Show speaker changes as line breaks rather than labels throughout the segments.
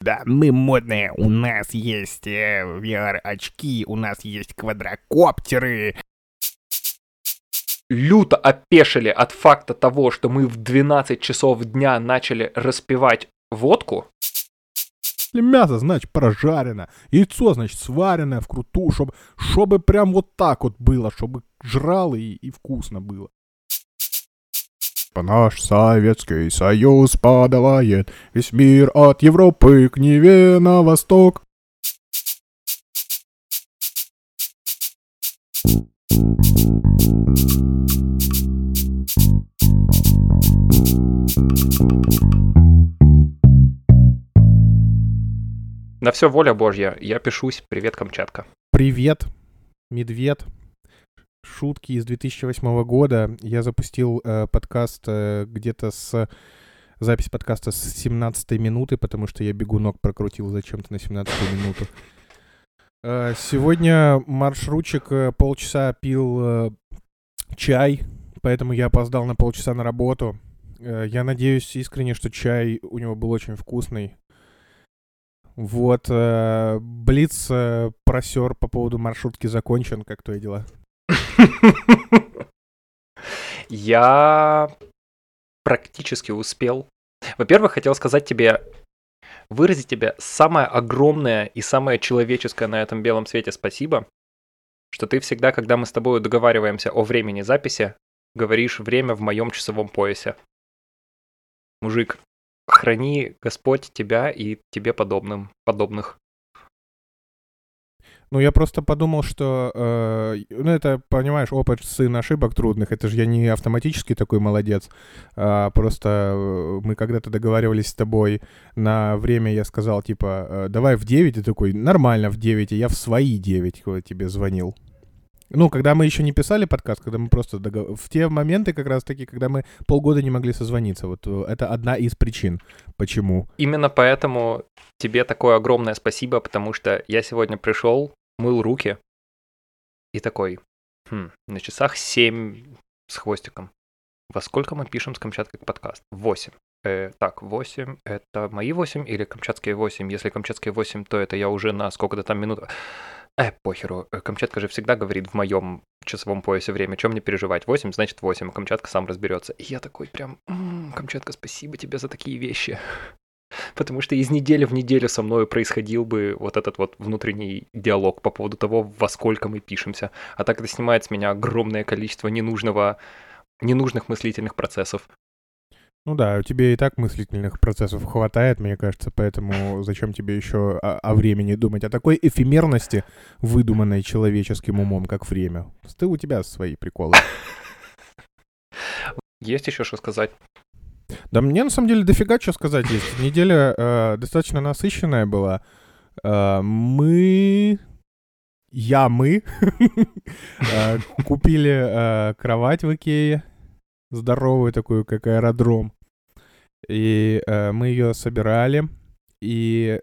Да, мы модные, у нас есть э, VR-очки, у нас есть квадрокоптеры.
Люто опешили от факта того, что мы в 12 часов дня начали распивать водку.
Если мясо, значит, прожарено. Яйцо, значит, сваренное вкрутую, чтобы, чтобы прям вот так вот было, чтобы жрал и, и вкусно было. Наш Советский Союз подавает весь мир от Европы к Неве на восток.
На все воля Божья. Я пишусь. Привет, Камчатка.
Привет, медведь. Шутки из 2008 года. Я запустил э, подкаст э, где-то с... Запись подкаста с 17 минуты, потому что я бегунок прокрутил зачем-то на 17 минуту. Э, сегодня маршрутчик э, полчаса пил э, чай, поэтому я опоздал на полчаса на работу. Э, я надеюсь искренне, что чай у него был очень вкусный. Вот, э, Блиц э, просер по поводу маршрутки закончен, как твои дела?
Я практически успел. Во-первых, хотел сказать тебе, выразить тебе самое огромное и самое человеческое на этом белом свете спасибо, что ты всегда, когда мы с тобой договариваемся о времени записи, говоришь время в моем часовом поясе. Мужик, храни Господь тебя и тебе подобным, подобных.
Ну, я просто подумал, что, э, ну, это, понимаешь, опыт сын ошибок трудных. Это же я не автоматически такой молодец. А просто э, мы когда-то договаривались с тобой на время, я сказал, типа, э, давай в 9, и такой, нормально в 9, и я в свои 9 когда тебе звонил. Ну, когда мы еще не писали подкаст, когда мы просто догов... в те моменты как раз таки, когда мы полгода не могли созвониться. Вот э, это одна из причин, почему.
Именно поэтому тебе такое огромное спасибо, потому что я сегодня пришел, мыл руки и такой, хм, на часах 7 с хвостиком. Во сколько мы пишем с Камчаткой подкаст? 8. Э, так, 8. Это мои 8 или камчатские 8? Если камчатские 8, то это я уже на сколько-то там минут... Э, похеру. Э, Камчатка же всегда говорит в моем часовом поясе время. Чем мне переживать? 8, значит 8. а Камчатка сам разберется. И я такой прям, «М, Камчатка, спасибо тебе за такие вещи. Потому что из недели в неделю со мной происходил бы вот этот вот внутренний диалог по поводу того, во сколько мы пишемся. А так это снимает с меня огромное количество ненужного, ненужных мыслительных процессов.
Ну да, у тебя и так мыслительных процессов хватает, мне кажется, поэтому зачем тебе еще о, о времени думать? О такой эфемерности, выдуманной человеческим умом, как время. Ты у тебя свои приколы.
Есть еще что сказать?
Да мне на самом деле дофига что сказать есть. Неделя э, достаточно насыщенная была. Э, мы... Я, мы э, купили э, кровать в Икее. Здоровую такую, как аэродром. И э, мы ее собирали. И,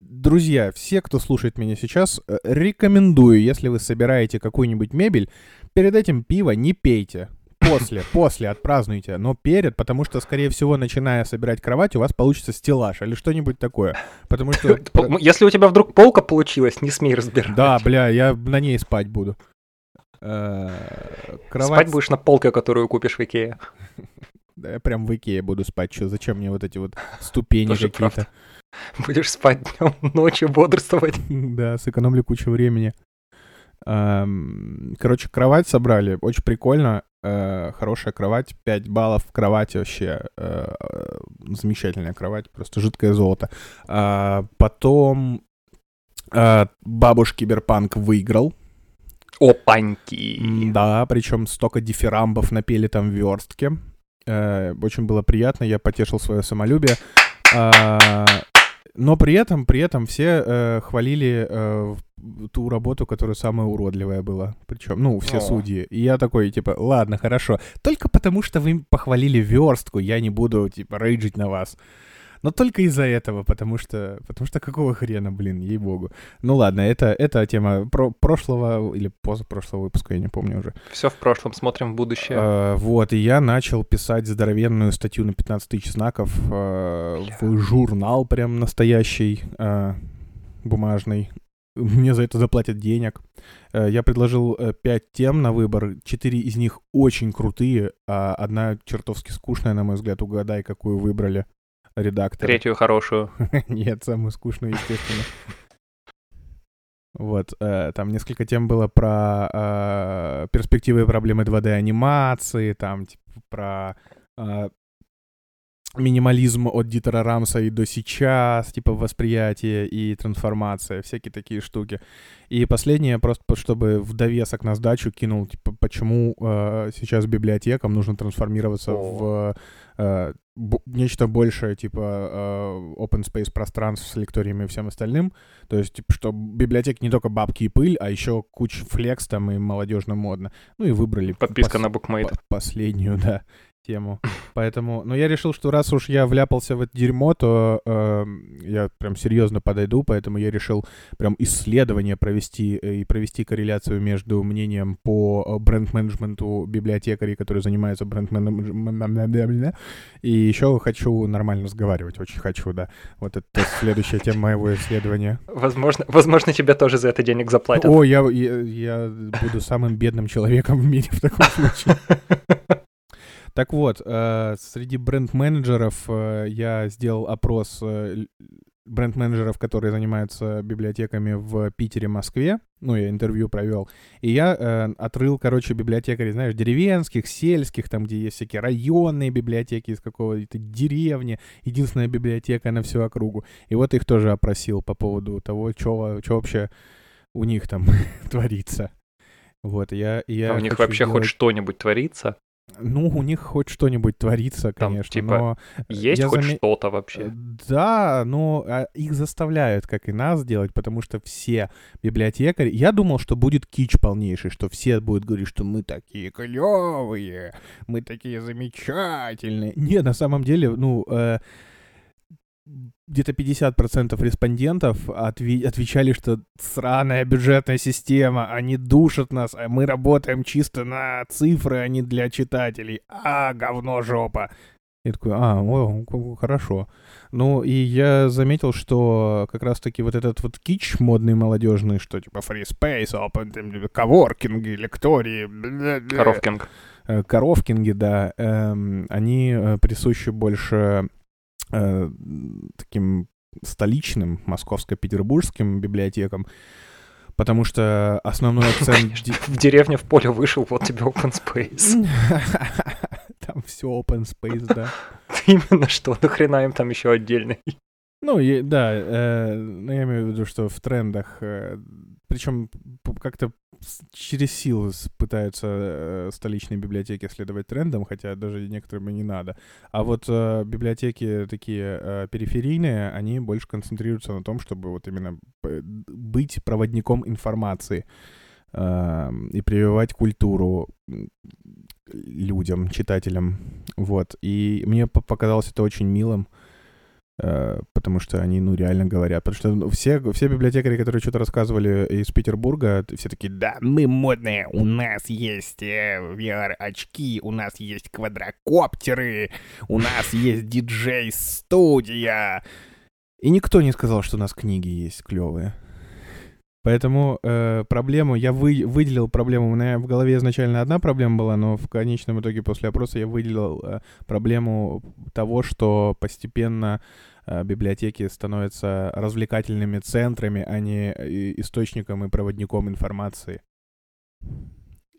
друзья, все, кто слушает меня сейчас, рекомендую, если вы собираете какую-нибудь мебель, перед этим пиво не пейте. После, после отпразднуйте, но перед, потому что, скорее всего, начиная собирать кровать, у вас получится стеллаж или что-нибудь такое. Потому что...
Если у тебя вдруг полка получилась, не смей разбирать.
Да, бля, я на ней спать буду. Э,
Спать
Кровать...
будешь на полке, которую купишь в Икее.
Да, я прям в Икее буду спать. Что, зачем мне вот эти вот ступени какие-то?
Будешь спать днем, ночью бодрствовать.
Да, сэкономлю кучу времени. Короче, кровать собрали. Очень прикольно. Э, Хорошая кровать. 5 баллов в кровати вообще. э, Замечательная кровать. Просто жидкое золото. А, Потом э, бабуш Киберпанк выиграл.
Опаньки.
Да, причем столько дифирамбов напели там в верстке. Э, Очень было приятно, я потешил свое самолюбие. А, Но при этом, при этом все э, хвалили э, ту работу, которая самая уродливая была. Причем, ну, все
О.
судьи. И я такой, типа, ладно, хорошо. Только потому, что вы похвалили верстку, я не буду, типа, рейджить на вас. Но только из-за этого, потому что, потому что какого хрена, блин, ей-богу. Ну ладно, это, это тема про прошлого или позапрошлого выпуска, я не помню уже.
Все в прошлом, смотрим в будущее.
А, вот, и я начал писать здоровенную статью на 15 тысяч знаков а, в журнал прям настоящий, а, бумажный. Мне за это заплатят денег. Э, я предложил э, пять тем на выбор. Четыре из них очень крутые, а одна чертовски скучная, на мой взгляд. Угадай, какую выбрали редактор.
Третью хорошую.
Нет, самую скучную, естественно. Вот, э, там несколько тем было про э, перспективы и проблемы 2D-анимации, там, типа, про э, минимализм от Дитера Рамса и до сейчас, типа восприятие и трансформация, всякие такие штуки. И последнее, просто чтобы в довесок на сдачу кинул, типа, почему э, сейчас библиотекам нужно трансформироваться О. в э, нечто большее, типа э, open space пространств с лекториями и всем остальным. То есть, типа, что библиотеки не только бабки и пыль, а еще куча флекс там и молодежно модно. Ну и выбрали...
Подписка пос- на букмейт.
Последнюю, да тему. Поэтому, но я решил, что раз уж я вляпался в это дерьмо, то э, я прям серьезно подойду, поэтому я решил прям исследование провести э, и провести корреляцию между мнением по э, бренд-менеджменту библиотекарей, которые занимаются бренд-менеджментом, и еще хочу нормально разговаривать, очень хочу, да. Вот это следующая тема моего исследования.
Возможно, возможно, тебе тоже за это денег заплатят.
О, я, я, я буду самым бедным человеком в мире в таком случае. Так вот, э, среди бренд-менеджеров э, я сделал опрос э, бренд-менеджеров, которые занимаются библиотеками в Питере, Москве. Ну, я интервью провел. И я э, отрыл, короче, библиотекарей, знаешь, деревенских, сельских, там, где есть всякие районные библиотеки из какого-то деревни. Единственная библиотека на всю округу. И вот их тоже опросил по поводу того, что вообще у них там творится. Вот, я, я
а у них вообще сделать... хоть что-нибудь творится?
Ну, у них хоть что-нибудь творится, конечно,
Там, типа,
но...
Есть хоть зам... что-то вообще? Э,
да, но а, их заставляют, как и нас, делать, потому что все библиотекари... Я думал, что будет кич полнейший, что все будут говорить, что мы такие клевые, мы такие замечательные. Не, на самом деле, ну... Э где-то 50% респондентов отве- отвечали, что сраная бюджетная система, они душат нас, а мы работаем чисто на цифры, а не для читателей. А, говно жопа. Я такой, а, о, хорошо. Ну, и я заметил, что как раз-таки вот этот вот кич модный, молодежный, что типа free space, open, коворкинги, лектории,
коровкинг.
Э, коровкинги, да, эм, они э, присущи больше э, таким столичным московско-петербургским библиотекам, потому что основной акцент...
В деревне в поле вышел, вот тебе open space.
Там все open space, да.
Именно что, нахрена им там еще отдельный?
Ну, да, э, ну, я имею в виду, что в трендах, э, причем как-то через силу пытаются э, столичные библиотеки следовать трендам, хотя даже некоторым и не надо. А вот э, библиотеки такие э, периферийные, они больше концентрируются на том, чтобы вот именно быть проводником информации э, и прививать культуру людям, читателям. Вот. И мне показалось это очень милым. Э, потому что они, ну, реально говорят. Потому что ну, все, все библиотекари, которые что-то рассказывали из Петербурга, все такие, да, мы модные, у нас есть э, VR-очки, у нас есть квадрокоптеры, у нас есть диджей-студия. И никто не сказал, что у нас книги есть клевые. Поэтому э, проблему, я вы, выделил проблему, у меня в голове изначально одна проблема была, но в конечном итоге после опроса я выделил э, проблему того, что постепенно э, библиотеки становятся развлекательными центрами, а не э, источником и проводником информации.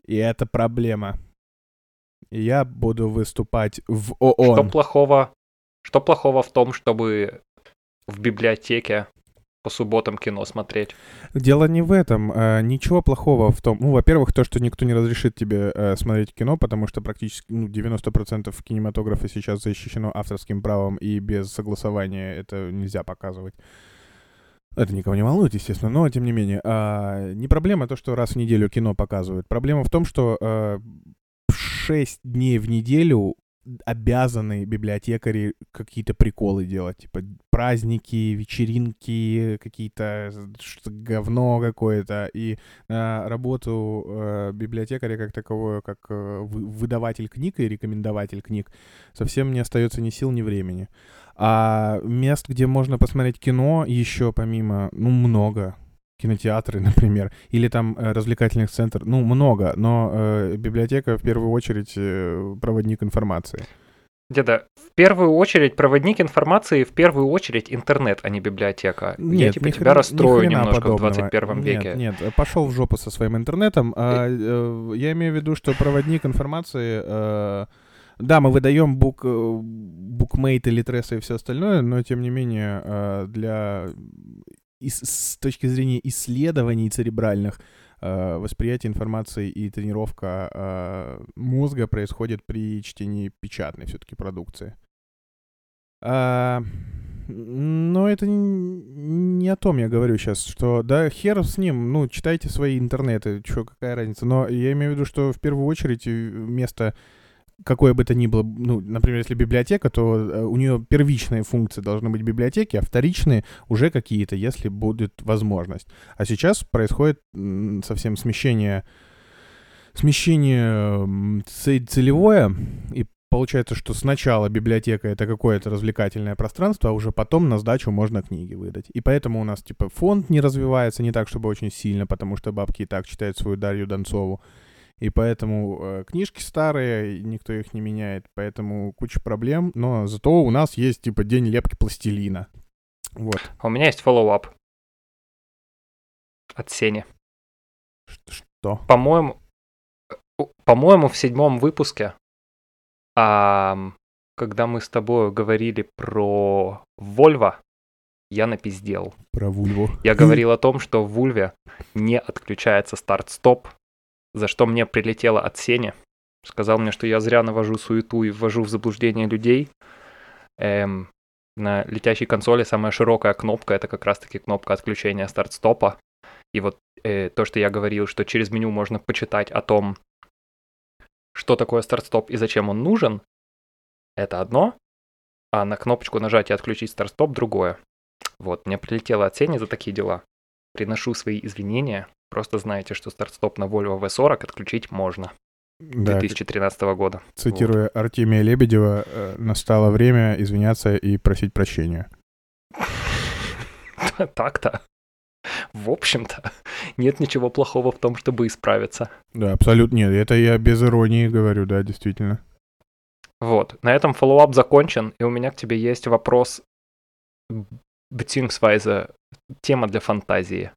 И это проблема. И я буду выступать в ООН.
Что плохого, что плохого в том, чтобы в библиотеке по субботам кино смотреть.
Дело не в этом. А, ничего плохого в том... Ну, во-первых, то, что никто не разрешит тебе а, смотреть кино, потому что практически ну, 90% кинематографа сейчас защищено авторским правом, и без согласования это нельзя показывать. Это никого не волнует, естественно, но тем не менее. А, не проблема то, что раз в неделю кино показывают. Проблема в том, что а, 6 дней в неделю обязаны библиотекари какие-то приколы делать, типа праздники, вечеринки, какие-то что-то говно какое-то, и э, работу э, библиотекаря как таковое, как э, выдаватель книг и рекомендователь книг, совсем не остается ни сил, ни времени. А мест, где можно посмотреть кино, еще помимо, ну, много кинотеатры, например, или там э, развлекательных центров, ну, много, но э, библиотека в первую очередь э, проводник информации.
Деда, в первую очередь проводник информации, в первую очередь интернет, а не библиотека. Нет, Я типа тебя хрена, расстрою немножко подобного. в 21 веке.
Нет, нет, пошел в жопу со своим интернетом. А, э, я имею в виду, что проводник информации... Э, да, мы выдаем бук, э, букмейт, литресы и все остальное, но тем не менее э, для с точки зрения исследований церебральных, э, восприятие информации и тренировка э, мозга происходит при чтении печатной все-таки продукции. А, но это не, не о том я говорю сейчас, что да, хер с ним, ну, читайте свои интернеты, что, какая разница. Но я имею в виду, что в первую очередь место какое бы то ни было, ну, например, если библиотека, то э, у нее первичные функции должны быть библиотеки, а вторичные уже какие-то, если будет возможность. А сейчас происходит совсем смещение, смещение целевое, и получается, что сначала библиотека это какое-то развлекательное пространство, а уже потом на сдачу можно книги выдать. И поэтому у нас, типа, фонд не развивается не так, чтобы очень сильно, потому что бабки и так читают свою Дарью Донцову. И поэтому э, книжки старые, никто их не меняет, поэтому куча проблем. Но зато у нас есть типа день лепки пластилина. Вот.
А у меня есть follow-up от Сени.
Что?
По-моему, по-моему, в седьмом выпуске, а, когда мы с тобой говорили про Вольво, я напиздел.
Про Вульву.
Я говорил о том, что в Вульве не отключается старт-стоп, за что мне прилетело от Сени. Сказал мне, что я зря навожу суету и ввожу в заблуждение людей. Эм, на летящей консоли самая широкая кнопка — это как раз-таки кнопка отключения старт-стопа. И вот э, то, что я говорил, что через меню можно почитать о том, что такое старт-стоп и зачем он нужен, это одно, а на кнопочку нажать и отключить старт-стоп другое. Вот, мне прилетело от Сени за такие дела. Приношу свои извинения. Просто знаете, что старт-стоп на Volvo V40 отключить можно. Да, 2013 года.
Цитируя вот. Артемия Лебедева, э, настало время извиняться и просить прощения.
Так-то. В общем-то, нет ничего плохого в том, чтобы исправиться.
Да, абсолютно нет. Это я без иронии говорю, да, действительно.
Вот. На этом follow-up закончен, и у меня к тебе есть вопрос beziehungsweise тема для фантазии.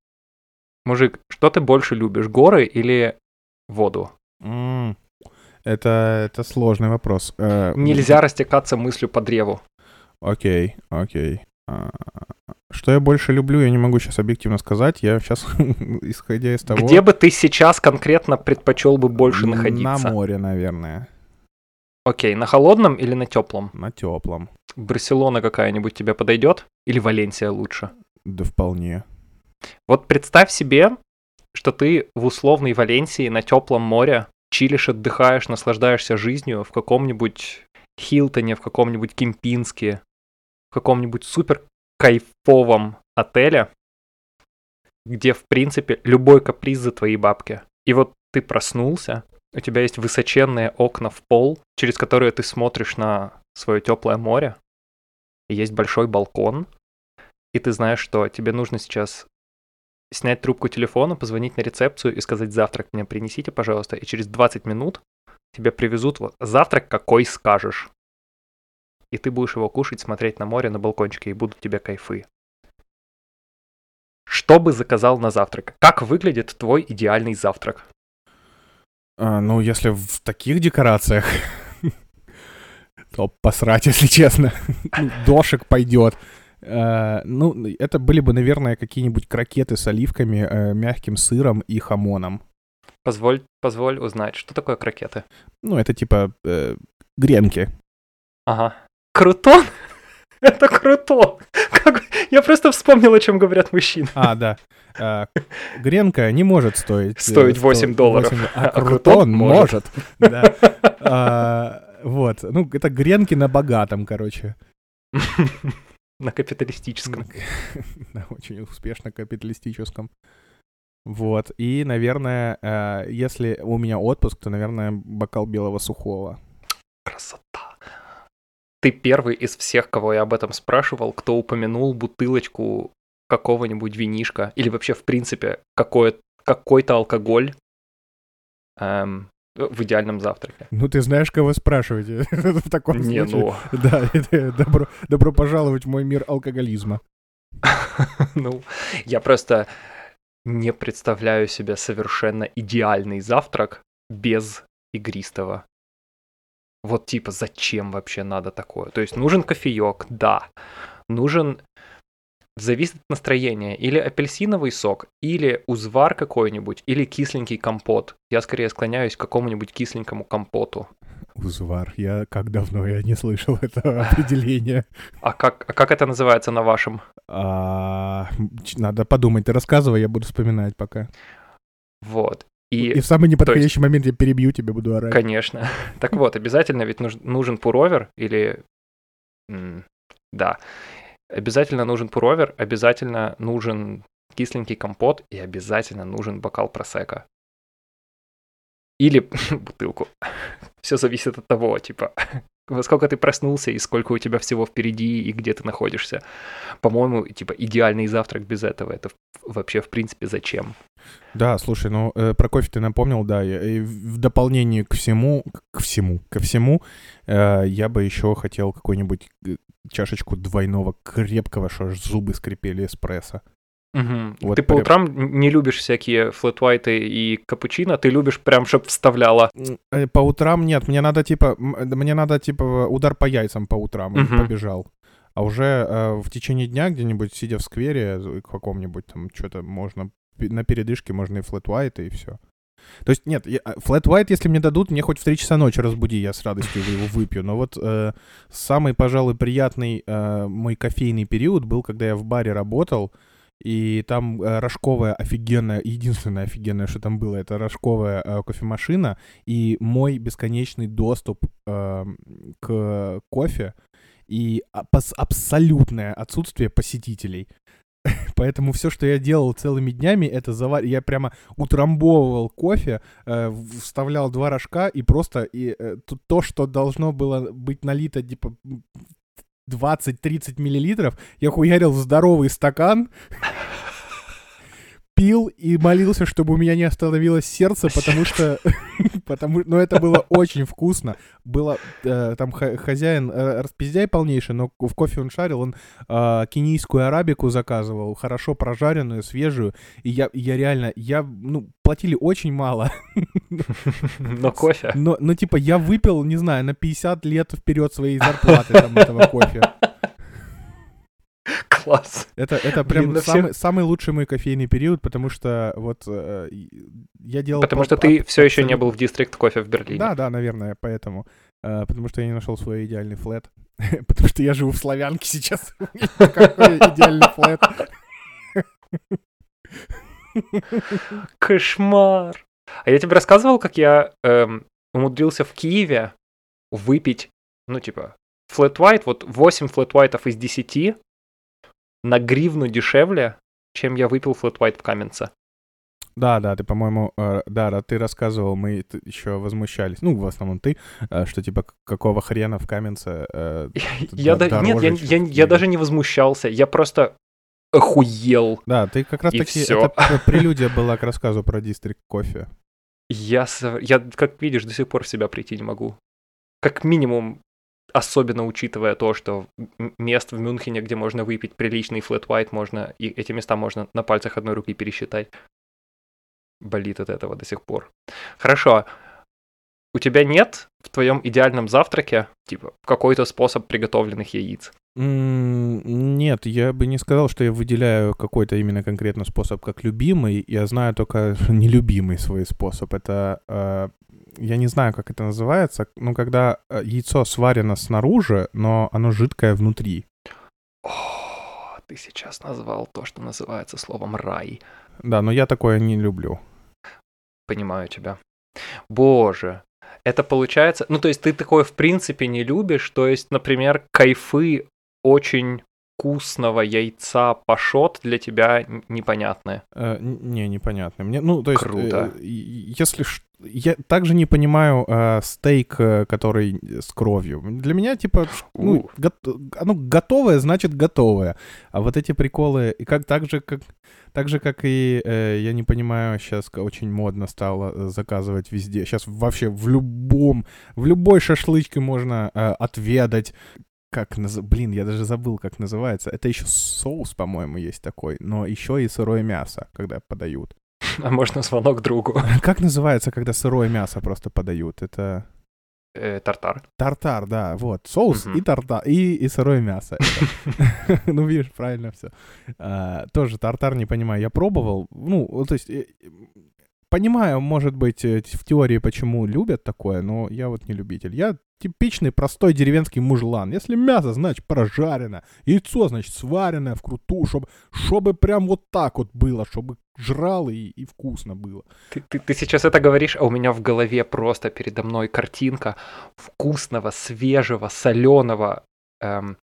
Мужик, что ты больше любишь, горы или воду?
Это, это сложный вопрос. Uh,
Нельзя растекаться мыслью по древу.
Окей, окей. Uh, что я больше люблю, я не могу сейчас объективно сказать. Я сейчас, исходя из того...
Где бы ты сейчас конкретно предпочел бы больше находиться?
На море, наверное.
Окей, на холодном или на теплом?
На теплом.
Барселона какая-нибудь тебе подойдет? Или Валенсия лучше?
Да вполне.
Вот представь себе, что ты в условной Валенсии на теплом море чилишь, отдыхаешь, наслаждаешься жизнью в каком-нибудь Хилтоне, в каком-нибудь Кемпинске, в каком-нибудь супер кайфовом отеле, где, в принципе, любой каприз за твои бабки. И вот ты проснулся, у тебя есть высоченные окна в пол, через которые ты смотришь на свое теплое море, и есть большой балкон, и ты знаешь, что тебе нужно сейчас снять трубку телефона, позвонить на рецепцию и сказать «завтрак мне принесите, пожалуйста», и через 20 минут тебе привезут вот завтрак, какой скажешь. И ты будешь его кушать, смотреть на море на балкончике, и будут тебе кайфы. Что бы заказал на завтрак? Как выглядит твой идеальный завтрак?
А, ну, если в таких декорациях, то посрать, если честно. Ну, дошек пойдет. Uh, ну, это были бы, наверное, какие-нибудь крокеты с оливками, uh, мягким сыром и хамоном.
Позволь, позволь узнать, что такое крокеты?
Ну, это типа uh, гренки.
Ага. Крутон? это круто! Как... Я просто вспомнил, о чем говорят мужчины.
А, да. А, гренка не может стоить...
Стоить 8 долларов. 8...
А, а крутон может. Да. А, Вот, ну, это гренки на богатом, короче.
На капиталистическом.
На очень успешно капиталистическом. Вот, и, наверное, э, если у меня отпуск, то, наверное, бокал белого сухого.
Красота. Ты первый из всех, кого я об этом спрашивал, кто упомянул бутылочку какого-нибудь винишка или вообще, в принципе, какой- какой-то алкоголь эм, в идеальном завтраке.
Ну, ты знаешь, кого спрашивать в таком
Не,
случае.
ну,
Да, добро, добро пожаловать в мой мир алкоголизма.
ну, я просто не представляю себе совершенно идеальный завтрак без игристого. Вот типа, зачем вообще надо такое? То есть нужен кофеек, да. Нужен зависит от настроения. Или апельсиновый сок, или узвар какой-нибудь, или кисленький компот. Я скорее склоняюсь к какому-нибудь кисленькому компоту.
Узвар. Я как давно я не слышал этого определения.
А как, а как это называется на вашем?
А, надо подумать. Ты рассказывай, я буду вспоминать пока.
Вот.
И,
И,
в самый неподходящий момент я перебью тебя, буду орать.
конечно. Так вот, обязательно ведь нуж- нужен пуровер или... Да. Обязательно нужен пуровер, обязательно нужен кисленький компот и обязательно нужен бокал просека. Или бутылку. Все зависит от того, типа, во сколько ты проснулся и сколько у тебя всего впереди и где ты находишься. По-моему, типа, идеальный завтрак без этого. Это вообще, в принципе, зачем?
Да, слушай, ну э, про кофе ты напомнил, да, я- и в в дополнение к всему, к всему, ко всему, э, я бы еще хотел какую-нибудь э, чашечку двойного крепкого, что аж зубы скрипели эспрессо.
Мгм.
Вот
ты по
прям-
утрам н- не любишь всякие флэт-вайты и капучино, ты любишь прям, чтоб вставляла.
Э, По утрам нет, мне надо типа, э, мне надо типа удар по яйцам по утрам,
Мгм.
побежал. А уже э, в течение дня где-нибудь, сидя в сквере каком-нибудь, там что-то можно, на передышке можно и флэт white, и все. То есть, нет, флэт white, если мне дадут, мне хоть в 3 часа ночи разбуди, я с радостью его выпью. Но вот э, самый, пожалуй, приятный э, мой кофейный период был, когда я в баре работал, и там э, рожковая офигенная, единственное офигенное, что там было, это рожковая э, кофемашина и мой бесконечный доступ э, к кофе и а- абсолютное отсутствие посетителей. Поэтому все, что я делал целыми днями, это завар... Я прямо утрамбовывал кофе, э, вставлял два рожка и просто и, э, то, что должно было быть налито типа 20-30 миллилитров, я хуярил здоровый стакан, пил и молился, чтобы у меня не остановилось сердце, потому что... потому, но это было очень вкусно. Было... э, там хозяин э, распиздяй полнейший, но в кофе он шарил, он э, кенийскую арабику заказывал, хорошо прожаренную, свежую. И я, я реально... Я, ну, платили очень мало.
Но кофе.
Но, но, типа, я выпил, не знаю, на 50 лет вперед своей зарплаты там этого кофе.
Класс.
Это, это
Блин,
прям
на
самый,
всех-
самый лучший мой кофейный период, потому что вот э, я делал...
Потому
по-
что ты все еще не был в Дистрикт кофе в Берлине.
Да, да, наверное, поэтому. Э, потому что я не нашел свой идеальный флет. потому что я живу в Славянке сейчас. Какой идеальный флет.
Кошмар. А я тебе рассказывал, как я эм, умудрился в Киеве выпить, ну, типа, флэт white, вот 8 флэт white'ов из 10 на гривну дешевле, чем я выпил флэт white в Каменце.
Да, да, ты, по-моему, э, да, ты рассказывал, мы еще возмущались, ну, в основном ты, э, что, типа, какого хрена в Каменце... э,
Я,
да-
нет, я, даже не возмущался, я просто охуел.
Да, ты как раз таки... Это прелюдия была к рассказу про Дистрикт кофе.
Я, я, как видишь, до сих пор в себя прийти не могу. Как минимум, особенно учитывая то, что мест в Мюнхене, где можно выпить приличный флэт white, можно, и эти места можно на пальцах одной руки пересчитать. Болит от этого до сих пор. Хорошо. У тебя нет в твоем идеальном завтраке, типа, какой-то способ приготовленных яиц?
Нет, я бы не сказал, что я выделяю какой-то именно конкретно способ как любимый. Я знаю только нелюбимый свой способ. Это э, я не знаю, как это называется. Ну, когда э, яйцо сварено снаружи, но оно жидкое внутри.
О, ты сейчас назвал то, что называется словом рай.
Да, но я такое не люблю.
Понимаю тебя. Боже, это получается... Ну, то есть ты такое в принципе не любишь, то есть, например, кайфы очень вкусного яйца пашот для тебя н- непонятны.
Э, не, непонятно. Мне, ну, то есть,
Круто.
э, если я также не понимаю э, стейк, э, который с кровью. Для меня типа, ну,
У.
гот- оно готовое, значит готовое. А вот эти приколы, и как так же, как так же, как и э, я не понимаю, сейчас очень модно стало э, заказывать везде. Сейчас вообще в любом, в любой шашлычке можно э, отведать. Как наз... Блин, я даже забыл, как называется. Это еще соус, по-моему, есть такой, но еще и сырое мясо, когда подают.
А можно звонок другу.
Как называется, когда сырое мясо просто подают? Это
Э, тартар.
тартар, да, вот. Соус и тартар, и, и сырое мясо. Ну, видишь, правильно все. Тоже тартар не понимаю. Я пробовал, ну, то есть... Понимаю, может быть, э, в теории, почему любят такое, но я вот не любитель. Я типичный простой деревенский мужлан. Если мясо, значит, прожарено. Яйцо, значит, сваренное вкрутую, чтобы, чтобы прям вот так вот было, чтобы жрал и, и вкусно было.
Ты, ты, ты сейчас это говоришь, а у меня в голове просто передо мной картинка вкусного, свежего, соленого, эм,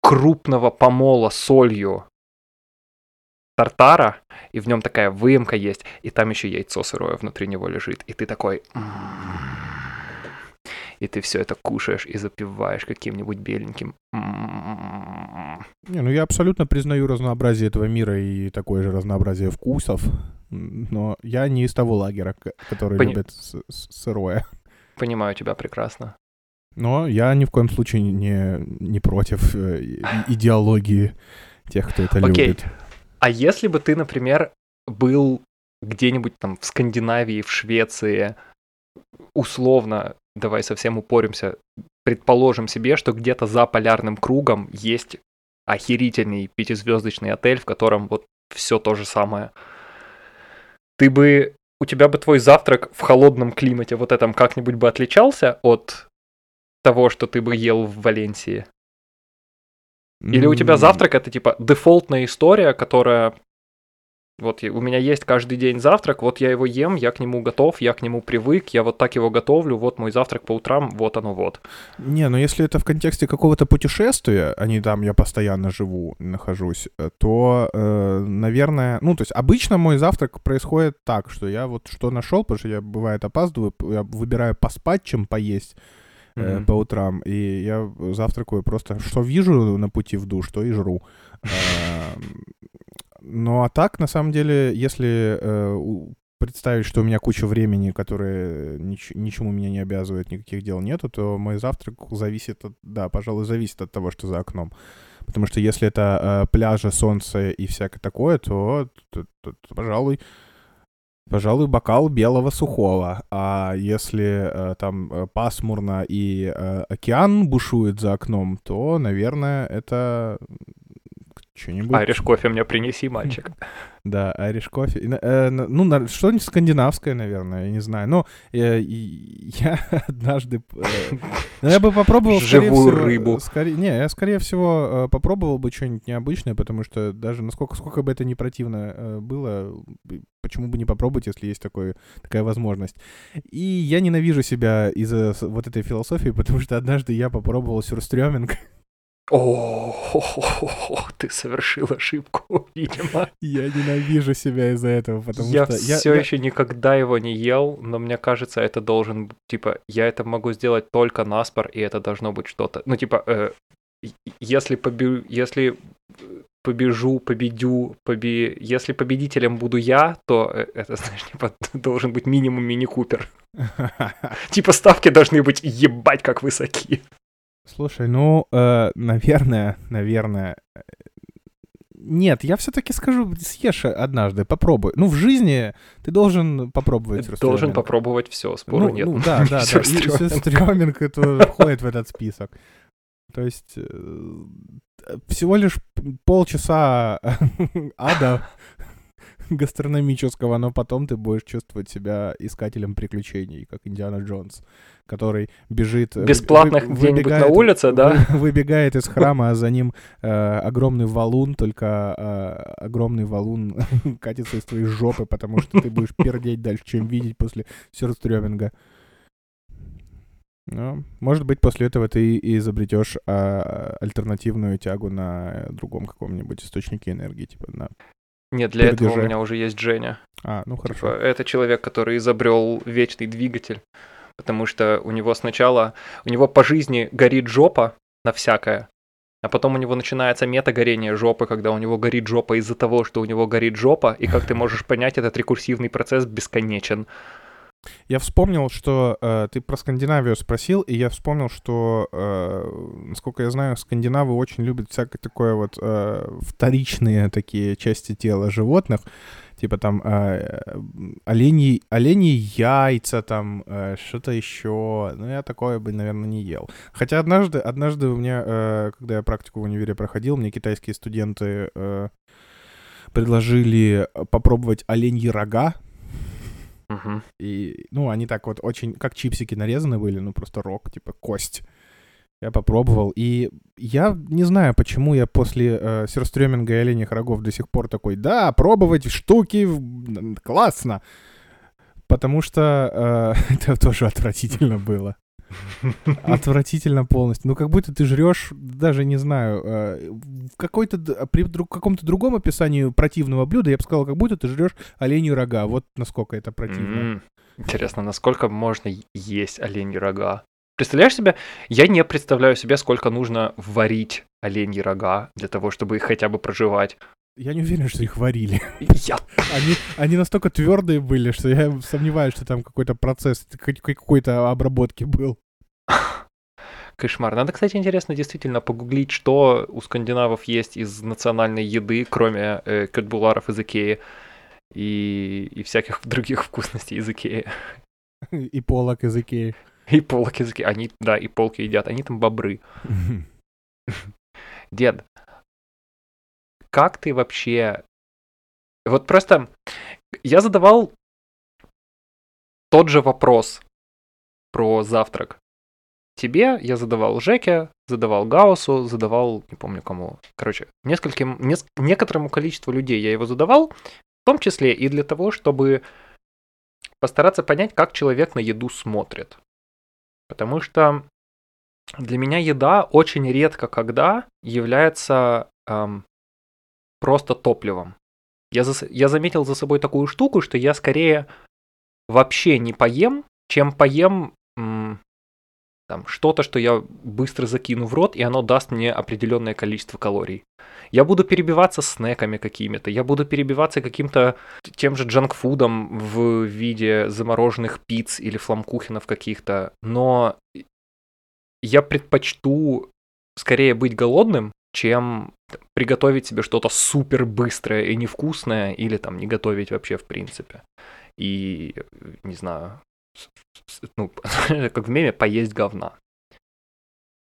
крупного помола солью тартара, и в нем такая выемка есть, и там еще яйцо сырое внутри него лежит, и ты такой... «М-м-м». И ты все это кушаешь и запиваешь каким-нибудь беленьким. «М-м-м».
Не, ну я абсолютно признаю разнообразие этого мира и такое же разнообразие вкусов, но я не из того лагеря, к- который
Пони-
любит сырое.
Понимаю тебя прекрасно.
Но я ни в коем случае не, не против э, идеологии тех, кто это
Окей.
любит.
А если бы ты, например, был где-нибудь там в Скандинавии, в Швеции, условно, давай совсем упоримся, предположим себе, что где-то за полярным кругом есть охерительный пятизвездочный отель, в котором вот все то же самое. Ты бы, у тебя бы твой завтрак в холодном климате вот этом как-нибудь бы отличался от того, что ты бы ел в Валенсии? Или у тебя завтрак это типа дефолтная история, которая вот у меня есть каждый день завтрак, вот я его ем, я к нему готов, я к нему привык, я вот так его готовлю, вот мой завтрак по утрам, вот оно вот.
Не, но если это в контексте какого-то путешествия, а не там я постоянно живу, нахожусь, э, то, э, наверное, ну, то есть обычно мой завтрак происходит так, что я вот что нашел, потому что я, бывает, опаздываю, я выбираю поспать, чем поесть э,
Мгм.
по утрам, и я завтракаю просто, что вижу на пути в душ, то и жру. Эм, Ну, а так, на самом деле, если э, представить, что у меня куча времени, которое нич- ничему меня не обязывает, никаких дел нету, то мой завтрак зависит от, да, пожалуй, зависит от того, что за окном. Потому что если это э, пляжи, солнце и всякое такое, то, то- то- то, пожалуй, пожалуй, бокал белого сухого. А если э, там э, пасмурно и э, океан бушует за окном, то, наверное, это что-нибудь...
Айриш кофе мне принеси, мальчик.
Да, Irish кофе. Э, ну, что-нибудь скандинавское, наверное, я не знаю. Но э, я однажды... ну, я бы попробовал,
Живую рыбу.
не, я, скорее всего, попробовал бы что-нибудь необычное, потому что даже насколько сколько бы это ни противно было, почему бы не попробовать, если есть такой, такая возможность. И я ненавижу себя из-за вот этой философии, потому что однажды я попробовал сюрстрёминг.
О, ты совершил ошибку, видимо.
Я ненавижу себя из-за этого, потому
Я
что...
все
я-
еще никогда его не ел, но мне кажется, это должен, типа, я это могу сделать только наспор, и это должно быть что-то. Ну, типа, э, если побе- если э, побежу, победю, побе... если победителем буду я, то э, это, знаешь, типа, должен быть минимум мини-купер. Типа, ставки должны быть ебать как высоки.
Слушай, ну, э, наверное, наверное... э, Нет, я все-таки скажу, съешь однажды, попробуй. Ну, в жизни ты должен попробовать
Должен
сюрстрёминг.
попробовать все, спору
ну,
нет.
ну, да, да, да.
Сюрстрёминг
это входит в этот список. То есть э, всего лишь полчаса ада гастрономического, но потом ты будешь чувствовать себя искателем приключений, как Индиана Джонс, который бежит... э,
Бесплатных
вы-
где-нибудь на
выбегает-
улице, да?
вы- Выбегает из храма, а за ним э, огромный валун, только э, огромный валун катится из твоей жопы, потому что ты будешь пердеть дальше, чем видеть после сюрстрёминга. Ну, может быть, после этого ты и изобретешь а, альтернативную тягу на другом каком-нибудь источнике энергии, типа на...
Нет, для этого у меня уже есть Женя.
А, ну
Типа,
хорошо.
это человек, который изобрел вечный двигатель, потому что у него сначала, у него по жизни горит жопа на всякое, а потом у него начинается метагорение жопы, когда у него горит жопа из-за того, что у него горит жопа, и как ты можешь понять, этот рекурсивный процесс бесконечен.
Я вспомнил, что э, ты про Скандинавию спросил, и я вспомнил, что, э, насколько я знаю, скандинавы очень любят всякое такое вот э, вторичные такие части тела животных, типа там э, оленьи, оленьи яйца, там э, что-то еще. Ну, я такое бы, наверное, не ел. Хотя однажды, однажды у меня, э, когда я практику в универе проходил, мне китайские студенты э, предложили попробовать оленьи рога,
Мгм.
и, ну, они так вот очень, как чипсики нарезаны были, ну, просто рог, типа кость. Я попробовал, и я не знаю, почему я после э, сюрстрёминга и оленьих рогов до сих пор такой, да, пробовать штуки, классно. Потому что э, это тоже отвратительно было. Отвратительно полностью. Ну, как будто ты жрешь, даже не знаю, э, в какой-то, д- при друг- каком-то другом описании противного блюда, я бы сказал, как будто ты жрешь оленью рога. Вот насколько это противно.
Интересно, насколько можно есть оленьи рога? Представляешь себе? Я не представляю себе, сколько нужно варить оленьи рога для того, чтобы их хотя бы проживать.
Я не уверен, что их варили.
Я
Они, они настолько твердые были, что я сомневаюсь, что там какой-то процесс, какой-то обработки был.
Кошмар. Надо, кстати, интересно действительно погуглить, что у скандинавов есть из национальной еды, кроме э, кэтбуларов из Икеи и, и всяких других вкусностей из Икеи.
И полок из Икеи.
И полки из Икеи. Они, да, и полки едят. Они там бобры. Дед, как ты вообще... Вот просто я задавал тот же вопрос про завтрак. Тебе я задавал Жеке, задавал Гаусу, задавал, не помню кому. Короче, нескольким, нес- некоторому количеству людей я его задавал, в том числе и для того, чтобы постараться понять, как человек на еду смотрит. Потому что для меня еда очень редко когда является эм, просто топливом. Я, зас- я заметил за собой такую штуку, что я скорее вообще не поем, чем поем м, там, что-то, что я быстро закину в рот, и оно даст мне определенное количество калорий. Я буду перебиваться снеками какими-то, я буду перебиваться каким-то тем же джанкфудом в виде замороженных пиц или фламкухенов каких-то, но я предпочту скорее быть голодным, чем приготовить себе что-то супер быстрое и невкусное, или там не готовить вообще в принципе. И, не знаю, ну, как в меме, поесть говна.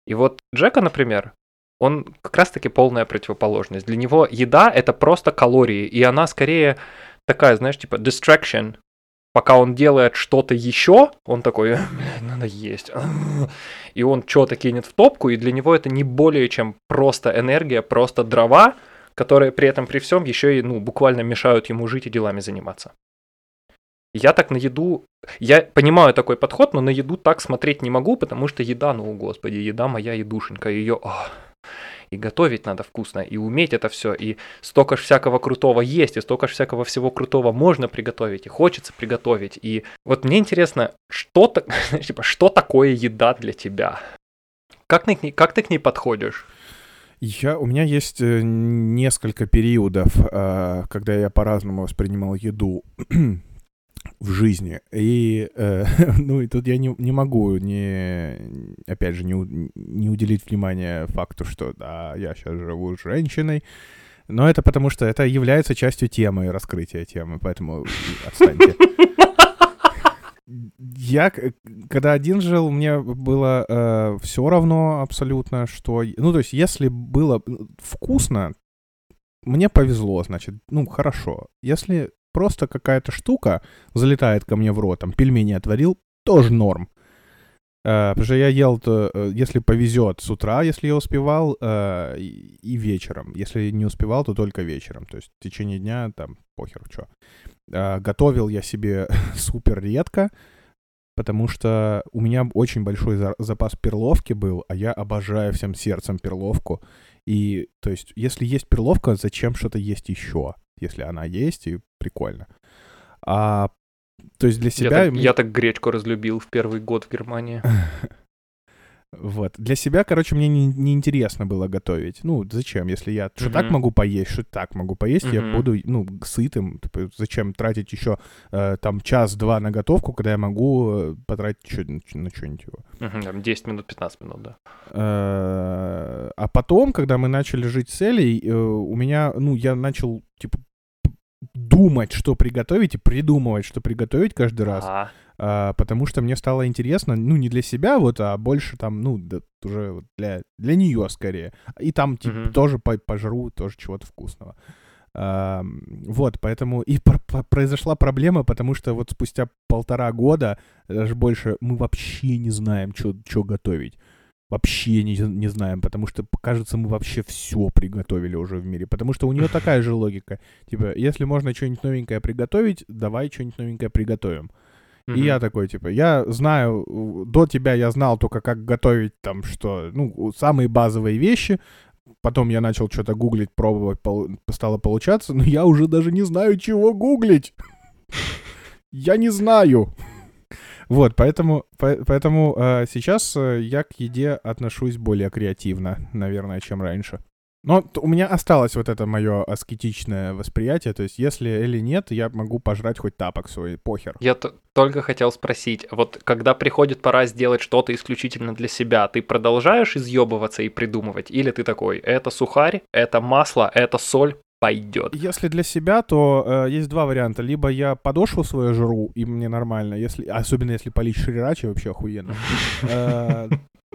И вот Джека, например, он как раз-таки полная противоположность. Для него еда — это просто калории, и она скорее такая, знаешь, типа distraction. Пока он делает что-то еще, он такой, «Блядь, надо есть. И он что-то кинет в топку, и для него это не более чем просто энергия, просто дрова, которые при этом при всем еще и ну, буквально мешают ему жить и делами заниматься. Я так на еду... Я понимаю такой подход, но на еду так смотреть не могу, потому что еда, ну, господи, еда моя едушенька, ее... и готовить надо вкусно, и уметь это все, и столько ж всякого крутого есть, и столько ж всякого всего крутого можно приготовить, и хочется приготовить. И вот мне интересно, что, типа, что такое еда для тебя? Как, ты как ты к ней подходишь?
Я, у меня есть э, несколько периодов, э, когда я по-разному воспринимал еду в жизни. И, э, ну, и тут я не, не могу не, опять же, не, не уделить внимания факту, что, да, я сейчас живу с женщиной. Но это потому, что это является частью темы, раскрытия темы, поэтому отстаньте. Я, когда один жил, мне было все равно абсолютно, что... Ну, то есть, если было э, вкусно, мне повезло, значит, ну, хорошо. Если просто какая-то штука залетает ко мне в рот, там, пельмени отварил, тоже норм. Э, потому что я ел, то, э, если повезет, с утра, если я успевал, э, и, вечером. Если не успевал, то только вечером. То есть в течение дня, там, похер, что. готовил я себе супер редко. потому что у меня очень большой за- запас перловки был, а я обожаю всем сердцем перловку. И, то есть, если есть перловка, зачем что-то есть еще? Если она есть, и прикольно. А, то есть для
Я
себя...
так,
мне-
я так гречку разлюбил в первый год в Германии.
Вот. Для себя, короче, мне не, не интересно было готовить. Ну, зачем, если я что так могу поесть, что так могу поесть, я буду, ну, сытым. Типа, зачем тратить еще э, там час-два на готовку, когда я могу э, потратить чё- на что-нибудь его.
Там 10 минут, 15 минут, да.
Э, А потом, когда мы начали жить с Элей, э, у меня, ну, я начал, типа, думать, что приготовить, и придумывать, что приготовить каждый раз.
Ага.
А, потому что мне стало интересно, ну, не для себя вот, а больше там, ну, да, уже вот для, для нее скорее. И там, типа,
Мгм.
тоже по- пожру, тоже чего-то вкусного. А, вот, поэтому и пр- пр- произошла проблема, потому что вот спустя полтора года, даже больше, мы вообще не знаем, что готовить. Вообще не, не знаем, потому что, кажется, мы вообще все приготовили уже в мире. Потому что у нее такая же логика. Типа, если можно что-нибудь новенькое приготовить, давай что-нибудь новенькое приготовим. И
Мгм.
я такой, типа, я знаю, до тебя я знал только, как готовить там что, ну, самые базовые вещи. Потом я начал что-то гуглить, пробовать, пол- стало получаться, но я уже даже не знаю, чего гуглить. Я не знаю. Вот, поэтому, по- поэтому э, сейчас э, я к еде отношусь более креативно, наверное, чем раньше. Но у меня осталось вот это мое аскетичное восприятие, то есть если или нет, я могу пожрать хоть тапок свой, похер.
Я только хотел спросить, вот когда приходит пора сделать что-то исключительно для себя, ты продолжаешь изъебываться и придумывать, или ты такой, это сухарь, это масло, это соль, пойдет.
Если для себя, то э, есть два варианта. Либо я подошву свою жру, и мне нормально, если, особенно если полить шрирачи, вообще охуенно. Э,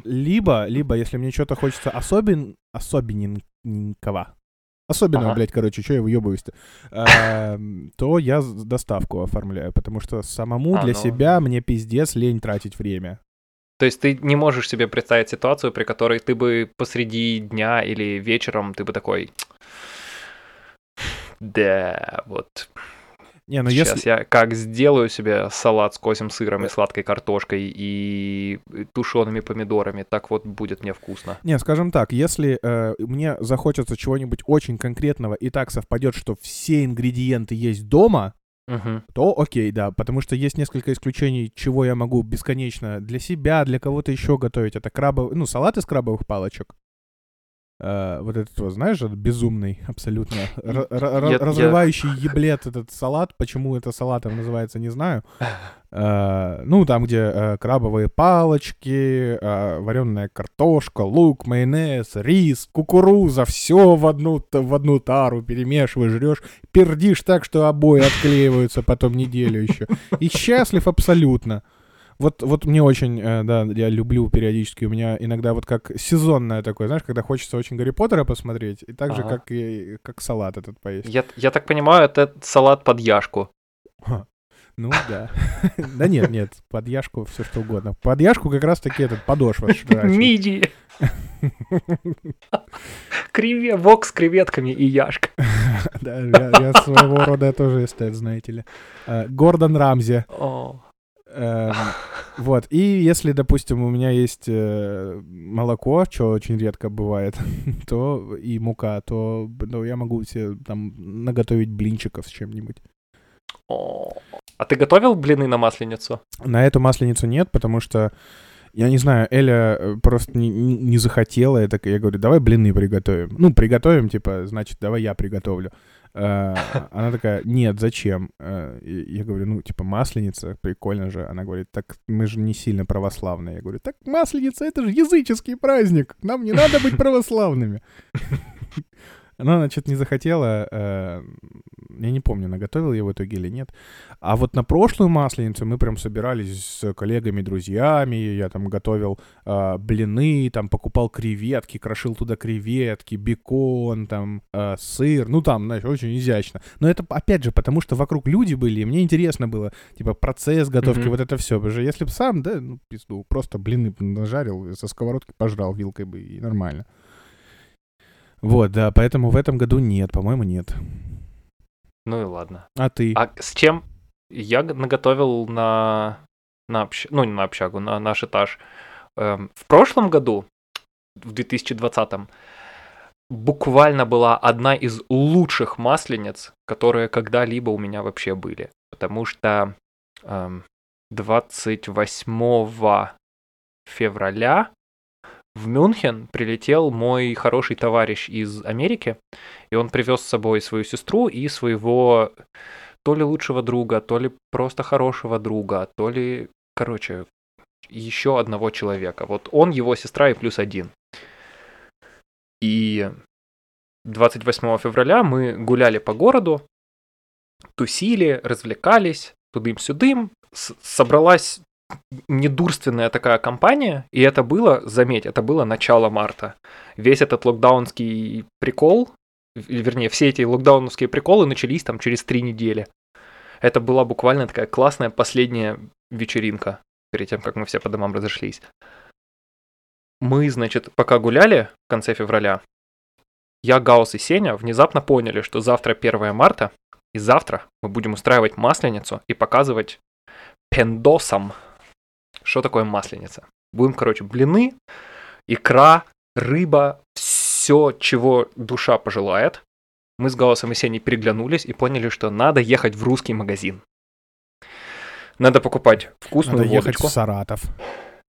Либо, либо, если мне что-то хочется особен, особенненького, особенного,
Ага.
блядь, короче, что я выебываюсь-то, эм, то я доставку оформляю, потому что самому
А,
для
ну.
себя мне пиздец лень тратить время.
То есть ты не можешь себе представить ситуацию, при которой ты бы посреди дня или вечером ты бы такой, да, вот
Не, ну
сейчас
если...
я как сделаю себе салат с козьим сыром и сладкой картошкой и тушеными помидорами, так вот будет мне вкусно.
Не, скажем так, если э, мне захочется чего-нибудь очень конкретного и так совпадет, что все ингредиенты есть дома,
Мгм.
то окей, да, потому что есть несколько исключений, чего я могу бесконечно для себя, для кого-то еще готовить. Это крабовый, ну, салат из крабовых палочек. Э, вот этот, вот, знаешь, безумный, абсолютно ра- ра-
Я- я-
разрывающий еблет этот салат. Почему это салатом называется, не знаю. Э, ну, там, где э, крабовые палочки, вареная картошка, лук, майонез, рис, кукуруза, все в одну, в одну тару перемешиваешь, жрешь, пердишь так, что обои отклеиваются потом неделю еще. И счастлив абсолютно. Вот, вот мне очень, э, да, я люблю периодически, у меня иногда вот как сезонное такое, знаешь, когда хочется очень Гарри Поттера посмотреть, и так же,
Ага.
как и как салат этот поесть.
Я, я так понимаю, это салат под яшку.
Ну да. Да нет, нет, под яшку все что угодно. Под яшку как раз таки этот подошва.
Миди. Креве, вок с креветками и яшка.
Да, я, я своего рода тоже эстет, знаете ли. Э, Гордон Рамзи. Эм, Вот, и если, допустим, у меня есть э, молоко, что очень редко бывает, то и мука, то ну, я могу себе там наготовить блинчиков с чем-нибудь.
А ты готовил блины на масленицу?
На эту масленицу нет, потому что, я не знаю, Эля э, просто не, не- не захотела. Я, так, я говорю, давай блины приготовим. Ну, приготовим, типа, значит, давай я приготовлю. Э, Она такая, нет, зачем? И Я говорю, ну, типа, масленица, прикольно же. Она говорит, так мы же не сильно православные. Я говорю, так масленица — это же языческий праздник, нам не надо быть православными. Она, значит, не захотела, э, я не помню, наготовил я в итоге или нет. А вот на прошлую масленицу мы прям собирались с коллегами, друзьями, я там готовил э, блины, там покупал креветки, крошил туда креветки, бекон, там э, сыр, ну там, знаешь, очень изящно. Но это, опять же, потому что вокруг люди были, и мне интересно было, типа, процесс готовки,
Мгм.
вот это все. Потому что если бы сам, да, ну, пизду, просто блины нажарил, со сковородки пожрал вилкой бы, и нормально. Вот, да, поэтому в этом году нет, по-моему, нет.
Ну и ладно.
А ты?
А с чем? Я наготовил на, на общ... ну не на общагу, на наш этаж. Эм, в прошлом году, в 2020-м, буквально была одна из лучших маслениц, которые когда-либо у меня вообще были. Потому что эм, 28 февраля в Мюнхен прилетел мой хороший товарищ из Америки, и он привез с собой свою сестру и своего то ли лучшего друга, то ли просто хорошего друга, то ли, короче, еще одного человека. Вот он, его сестра и плюс один. И 28 февраля мы гуляли по городу, тусили, развлекались, тудым-сюдым. Собралась недурственная такая компания, и это было, заметь, это было начало марта. Весь этот локдаунский прикол, вернее, все эти локдауновские приколы начались там через три недели. Это была буквально такая классная последняя вечеринка, перед тем, как мы все по домам разошлись. Мы, значит, пока гуляли в конце февраля, я, Гаус и Сеня внезапно поняли, что завтра 1 марта, и завтра мы будем устраивать масленицу и показывать пендосам, что такое масленица. Будем, короче, блины, икра, рыба, все, чего душа пожелает. Мы с Гаусом и Сеней переглянулись и поняли, что надо ехать в русский магазин. Надо покупать вкусную
Надо ехать
водочку.
в Саратов.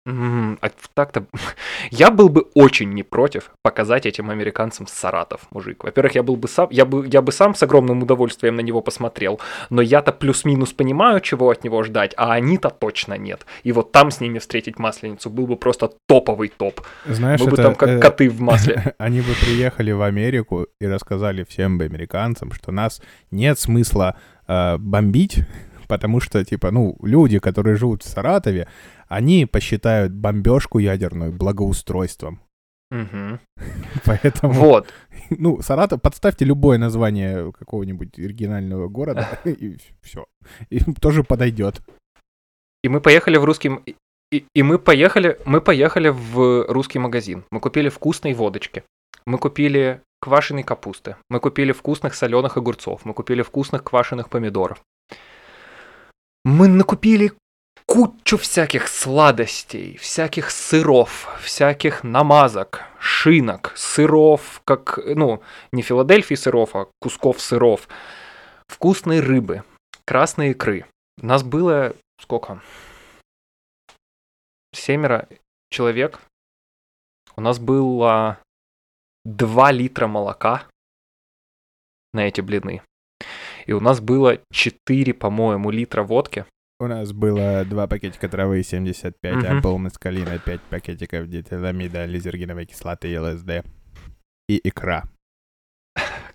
М, а так-то... Я был бы очень не против показать этим американцам Саратов, мужик. Во-первых, я был бы сам, я бы, я бы сам с огромным удовольствием на него посмотрел, но я-то плюс-минус понимаю, чего от него ждать, а они-то точно нет. И вот там с ними встретить Масленицу был бы просто топовый топ.
Знаешь,
Мы бы
это,
там как
э,
коты в масле.
Они бы приехали в Америку и рассказали всем бы американцам, что нас нет смысла э, бомбить, потому что, типа, ну, люди, которые живут в Саратове, они посчитают бомбежку ядерную благоустройством.
Мгм.
Поэтому,
Вот.
ну, Саратов, подставьте любое название какого-нибудь оригинального города, и все. И тоже подойдет.
И мы поехали в русский... И, и мы поехали, мы поехали в русский магазин. Мы купили вкусные водочки. Мы купили квашеной капусты. Мы купили вкусных соленых огурцов. Мы купили вкусных квашеных помидоров. Мы накупили кучу всяких сладостей, всяких сыров, всяких намазок, шинок, сыров, как, ну, не Филадельфии сыров, а кусков сыров, вкусной рыбы, красной икры. Нас было сколько? Семеро человек. У нас было 2 литра молока на эти блины. И у нас было 4, по-моему, литра водки.
У нас было два пакетика травы 75,
Мгм.
ампул маскалина, 5 пакетиков дитиламида, лизергиновой кислоты и ЛСД. И икра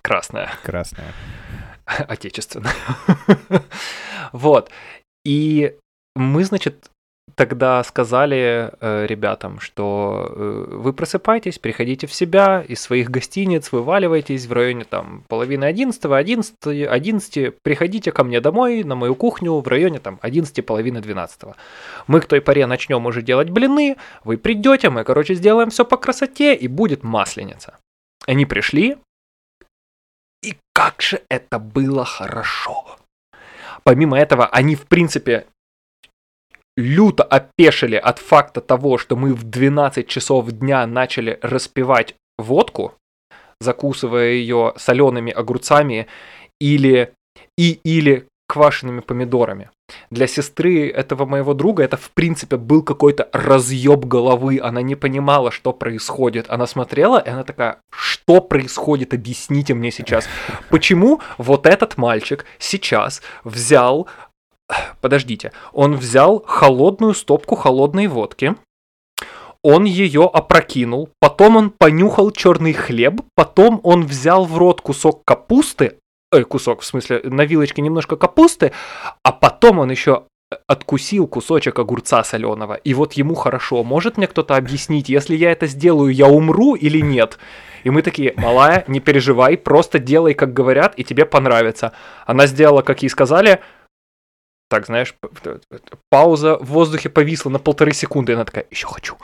Красная.
красная.
Отечественная. Вот. И мы, значит, тогда сказали э, ребятам, что э, вы просыпайтесь, приходите в себя, из своих гостиниц вываливайтесь в районе там половины 11, 11, 11, приходите ко мне домой, на мою кухню в районе там 11, половины 12. Мы к той поре начнем уже делать блины, вы придете, мы, короче, сделаем все по красоте, и будет масленица. Они пришли, и как же это было хорошо. Помимо этого, они, в принципе, люто опешили от факта того, что мы в 12 часов дня начали распивать водку, закусывая ее солеными огурцами или, и, или квашеными помидорами. Для сестры этого моего друга это, в принципе, был какой-то разъеб головы. Она не понимала, что происходит. Она смотрела, и она такая, что происходит, объясните мне сейчас. Почему вот этот мальчик сейчас взял Подождите, он взял холодную стопку холодной водки, он ее опрокинул, потом он понюхал черный хлеб, потом он взял в рот кусок капусты, э, кусок, в смысле, на вилочке немножко капусты, а потом он еще откусил кусочек огурца соленого, и вот ему хорошо. Может мне кто-то объяснить, если я это сделаю, я умру или нет? И мы такие, малая, не переживай, просто делай, как говорят, и тебе понравится. Она сделала, как ей сказали, так, знаешь, пауза в воздухе повисла на полторы секунды, и она такая, еще хочу.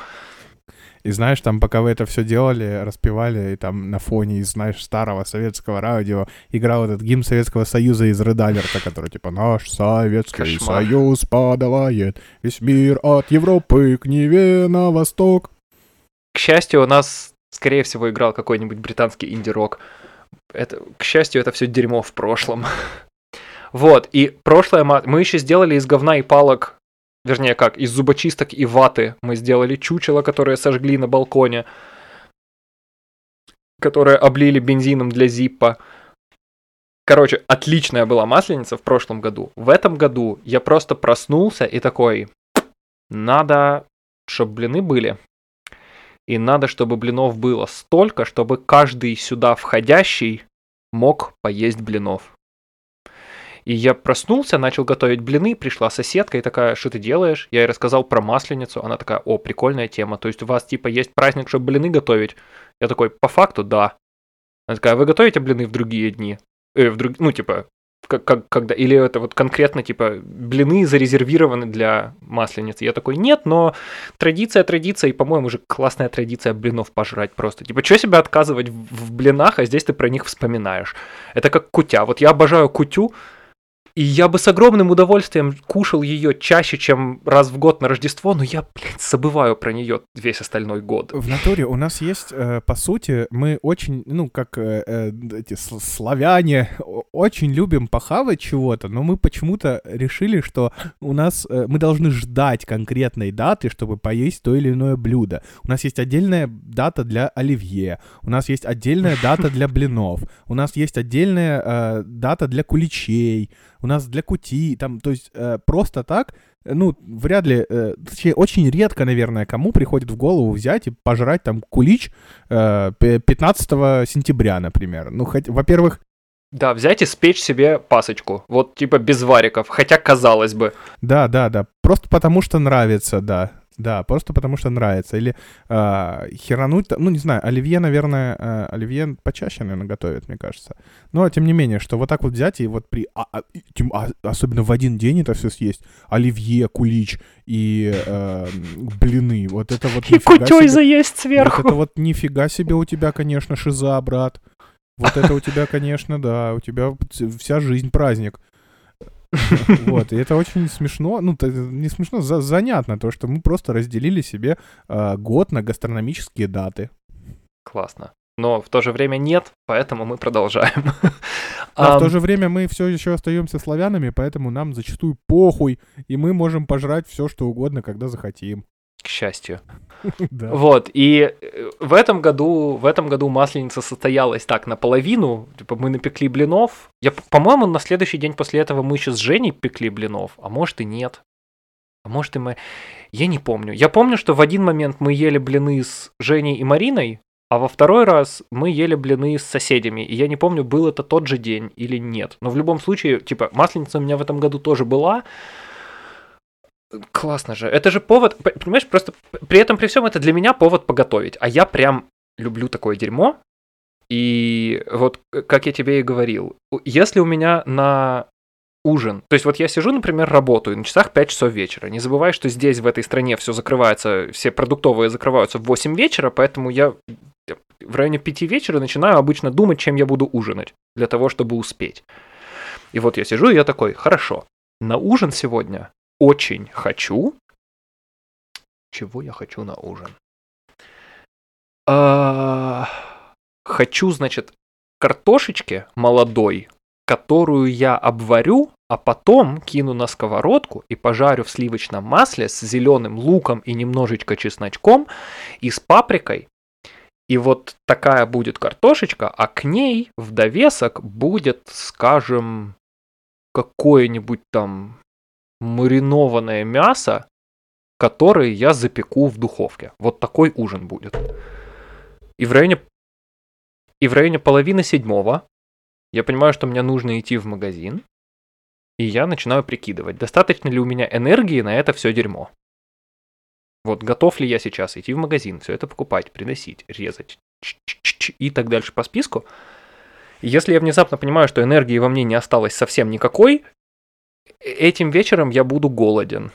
И знаешь, там, пока вы это все делали, распевали, и там на фоне, знаешь, старого советского радио играл этот гимн Советского Союза из Alert, который типа «Наш Советский
Кошмар.
Союз подавает весь мир от Европы к Неве на восток».
К счастью, у нас, скорее всего, играл какой-нибудь британский инди-рок. Это, к счастью, это все дерьмо в прошлом. Вот, и прошлое мы еще сделали из говна и палок, вернее как, из зубочисток и ваты мы сделали чучело, которое сожгли на балконе, которое облили бензином для зиппа. Короче, отличная была масленица в прошлом году. В этом году я просто проснулся и такой, надо, чтобы блины были. И надо, чтобы блинов было столько, чтобы каждый сюда входящий мог поесть блинов. И я проснулся, начал готовить блины, пришла соседка и такая, что ты делаешь? Я ей рассказал про масленицу, она такая, о, прикольная тема, то есть у вас типа есть праздник, чтобы блины готовить? Я такой, по факту, да. Она такая, «А вы готовите блины в другие дни? Э, в друг... Ну, типа, как, как, когда... Или это вот конкретно, типа, блины зарезервированы для масленицы? Я такой, нет, но традиция, традиция, и, по-моему, уже классная традиция блинов пожрать просто. Типа, что себя отказывать в, в блинах, а здесь ты про них вспоминаешь? Это как кутя. Вот я обожаю кутю, и я бы с огромным удовольствием кушал ее чаще, чем раз в год на Рождество, но я, блядь, забываю про нее весь остальной год.
В натуре у нас есть, э, по сути, мы очень, ну, как э, э, эти сл- славяне, очень любим похавать чего-то, но мы почему-то решили, что у нас э, мы должны ждать конкретной даты, чтобы поесть то или иное блюдо. У нас есть отдельная дата для оливье, у нас есть отдельная дата для блинов, у нас есть отдельная э, дата для куличей, у нас для кути, там, то есть э, просто так, э, ну, вряд ли, э, точнее, очень редко, наверное, кому приходит в голову взять и пожрать там кулич э, пе- 15 сентября, например. Ну, хоть, во-первых,
Да, взять и спечь себе пасочку. Вот типа без вариков. Хотя, казалось бы.
да, да, да, просто потому что нравится, да. Да, просто потому что нравится. Или э, херануть, ну, не знаю, оливье, наверное, э, оливье почаще, наверное, готовят, мне кажется. Но, тем не менее, что вот так вот взять и вот при... а- а- тем- а- особенно в один день это все съесть. Оливье, кулич и э, блины. Вот это вот
И кутей заесть
Вот
сверху.
это вот нифига себе у тебя, конечно, шиза, брат. Вот это у тебя, конечно, да, у тебя вся жизнь праздник. Вот, и это очень смешно, ну, не смешно, за- занятно, то, что мы просто разделили себе а, год на гастрономические даты.
Классно. Но в то же время нет, поэтому мы продолжаем.
А в то же время мы все еще остаемся славянами, поэтому нам зачастую похуй, и мы можем пожрать все, что угодно, когда захотим.
К счастью. Вот, и э, в этом году, в этом году масленица состоялась так наполовину, типа мы напекли блинов. Я, по-моему, на следующий день после этого мы еще с Женей пекли блинов, а может и нет. А может и мы... Я не помню. Я помню, что в один момент мы ели блины с Женей и Мариной, а во второй раз мы ели блины с соседями. И я не помню, был это тот же день или нет. Но в любом случае, типа, масленица у меня в этом году тоже была. Классно же. Это же повод, понимаешь, просто при этом, при всем, это для меня повод поготовить. А я прям люблю такое дерьмо. И вот, э, как я тебе и говорил, если у меня на ужин, то есть вот я сижу, например, работаю на часах 5 часов вечера. Не забывай, что здесь, в этой стране, все закрывается, все продуктовые закрываются в 8 вечера, поэтому я в районе 5 вечера начинаю обычно думать, чем я буду ужинать, для того, чтобы успеть. И вот я сижу, и я такой, хорошо, на ужин сегодня очень хочу. Чего я хочу на ужин? А, Хочу, значит, картошечки молодой, которую я обварю, а потом кину на сковородку и пожарю в сливочном масле с зеленым луком и немножечко чесночком и с паприкой. И вот такая будет картошечка, а к ней в довесок будет, скажем, какое-нибудь там маринованное мясо, которое я запеку в духовке. Вот такой ужин будет. И в районе, и в районе половины седьмого я понимаю, что мне нужно идти в магазин, и я начинаю прикидывать, достаточно ли у меня энергии на это все дерьмо. Вот готов ли я сейчас идти в магазин, все это покупать, приносить, резать ч-ч-ч-ч, и так дальше по списку. Если я внезапно понимаю, что энергии во мне не осталось совсем никакой, этим вечером я буду голоден.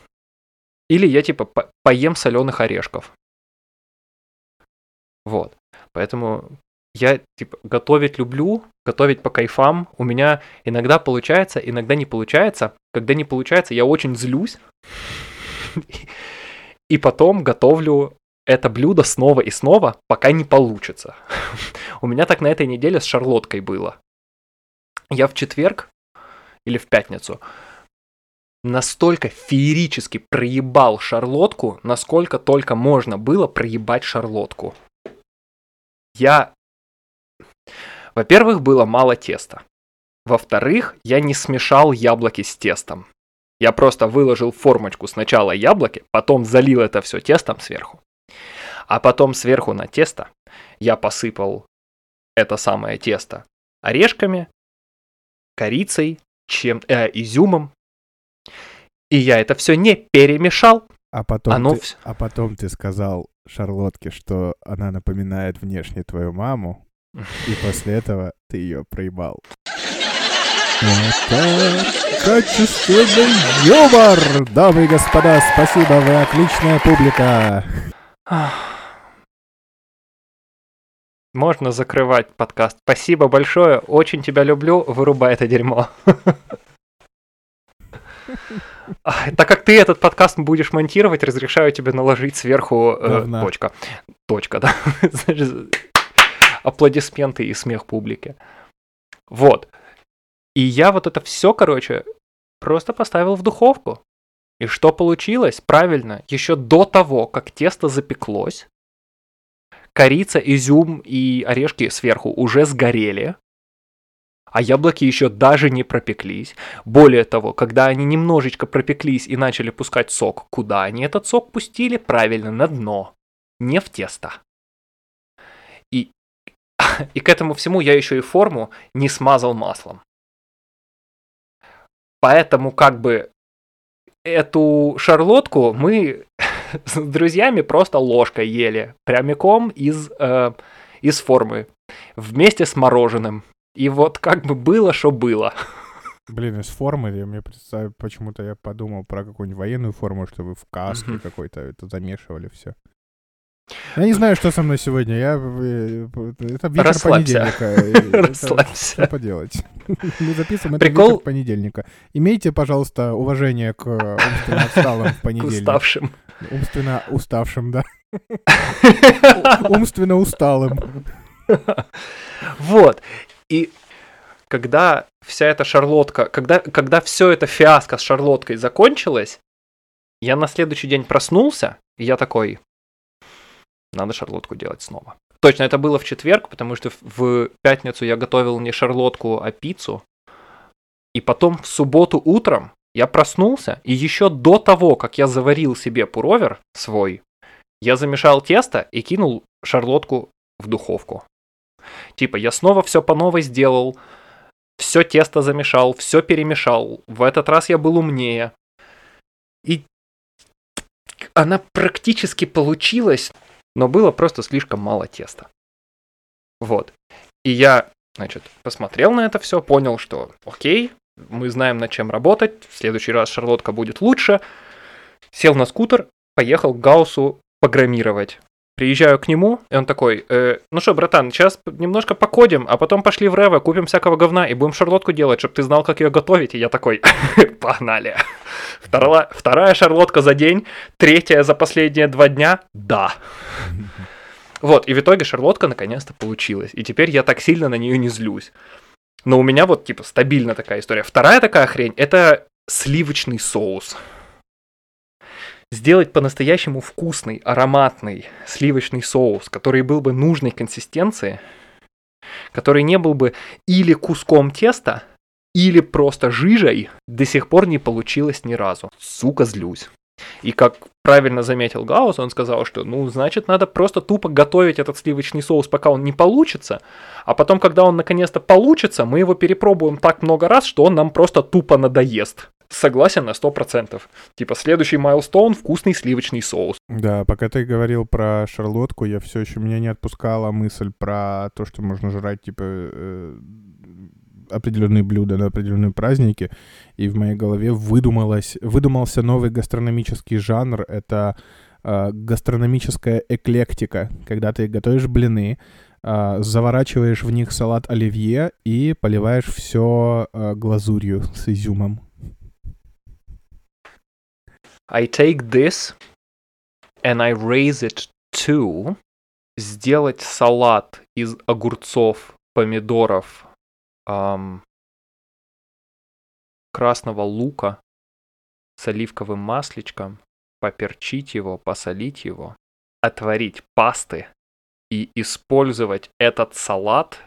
Или я типа по- поем соленых орешков. Вот. Поэтому я, типа, готовить люблю, готовить по кайфам. У меня иногда получается, иногда не получается. Когда не получается, я очень злюсь. И потом готовлю это блюдо снова и снова, пока не получится. У меня так на этой неделе с шарлоткой было. Я в четверг или в пятницу настолько феерически проебал шарлотку, насколько только можно было проебать шарлотку. Я... Во-первых, было мало теста. Во-вторых, я не смешал яблоки с тестом. Я просто выложил формочку сначала яблоки, потом залил это все тестом сверху. А потом сверху на тесто я посыпал это самое тесто орешками, корицей, чем, э, изюмом. И я это все не перемешал.
А потом,
Оно
ты,
вс-
а потом ты сказал Шарлотке, что она напоминает внешне твою маму, и после этого ты ее проебал. Это качественный юмор! Дамы и господа, спасибо, вы отличная публика!
Можно закрывать подкаст. Спасибо большое, очень тебя люблю, вырубай это дерьмо. Так как ты этот подкаст будешь монтировать, разрешаю тебе наложить сверху э, точка. Точка, да. Аплодисменты и смех публики. Вот. И я вот это все, короче, просто поставил в духовку. И что получилось? Правильно, еще до того, как тесто запеклось, корица, изюм и орешки сверху уже сгорели, а яблоки еще даже не пропеклись. Более того, когда они немножечко пропеклись и начали пускать сок, куда они этот сок пустили? Правильно, на дно, не в тесто. И, и к этому всему я еще и форму не смазал маслом. Поэтому как бы эту шарлотку мы с друзьями просто ложкой ели, прямиком из, э, из формы, вместе с мороженым. И вот как бы было, что было.
Блин, из формы, я мне представляю, почему-то я подумал про какую-нибудь военную форму, что вы в каске
Мгм.
какой-то это замешивали все. Я не знаю, что со мной сегодня. Я э, это вечер
Расслабься.
понедельника. это
Расслабься.
Что поделать? Мы записываем это
Прикол-
вечер понедельника. Имейте, пожалуйста, уважение к э, умственно отсталым в понедельник.
уставшим.
Умственно уставшим, да. Умственно усталым.
Вот. И когда вся эта шарлотка, когда, когда все это фиаско с шарлоткой закончилось, я на следующий день проснулся, и я такой, надо шарлотку делать снова. Точно, это было в четверг, потому что в- пятницу я готовил не шарлотку, а пиццу. И потом в субботу утром я проснулся, и еще до того, как я заварил себе пуровер свой, я замешал тесто и кинул шарлотку в духовку. Типа, я снова все по новой сделал, все тесто замешал, все перемешал. В этот раз я был умнее. И она практически получилась, но было просто слишком мало теста. Вот. И я, значит, посмотрел на это все, понял, что окей, мы знаем, над чем работать, в следующий раз шарлотка будет лучше. Сел на скутер, поехал к Гауссу программировать. Приезжаю к нему, и он такой, «Э, ну что, братан, сейчас немножко покодим, а потом пошли в Рево, купим всякого говна и будем шарлотку делать, чтобы ты знал, как ее готовить. И я такой, погнали. Вторая, вторая шарлотка за день, третья за последние два дня, да. Вот, и в итоге шарлотка наконец-то получилась. И теперь я так сильно на нее не злюсь. Но у меня вот, типа, стабильно такая история. Вторая такая хрень, это сливочный соус. Сделать по-настоящему вкусный, ароматный сливочный соус, который был бы нужной консистенции, который не был бы или куском теста, или просто жижей, до сих пор не получилось ни разу. Сука, злюсь. И как правильно заметил Гаус, он сказал, что, ну, значит, надо просто тупо готовить этот сливочный соус, пока он не получится, а потом, когда он наконец-то получится, мы его перепробуем так много раз, что он нам просто тупо надоест. Согласен на 100%. Типа, следующий майлстоун – вкусный сливочный соус.
Да, пока ты говорил про шарлотку, я все еще меня не отпускала мысль про то, что можно жрать типа э, определенные блюда на определенные праздники, и в моей голове выдумалось, выдумался новый гастрономический жанр. Это э, гастрономическая эклектика, когда ты готовишь блины, э, заворачиваешь в них салат оливье и поливаешь все э, глазурью с изюмом.
I take this and I raise it to сделать салат из огурцов, помидоров, ам, красного лука с оливковым масличком, поперчить его, посолить его, отварить пасты и использовать этот салат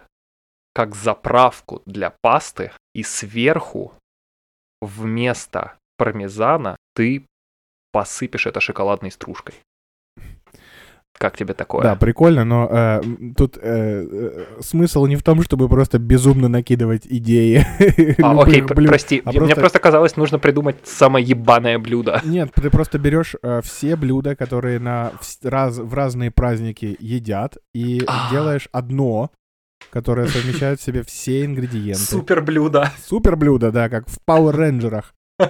как заправку для пасты, и сверху вместо пармезана ты посыпешь это шоколадной стружкой. Как тебе такое?
Да, прикольно, но э, тут э, э, смысл не в том, чтобы просто безумно накидывать идеи.
А,
любых
окей,
блюд,
прости.
а
Мне
просто-
просто казалось, нужно придумать самое ебаное блюдо.
Нет, ты просто берешь э, все блюда, которые на вс- раз, в разные праздники едят, и
А.
делаешь одно, которое совмещает в себе все ингредиенты.
Супер блюдо.
Супер блюдо, да, как в Power Рейнджерах.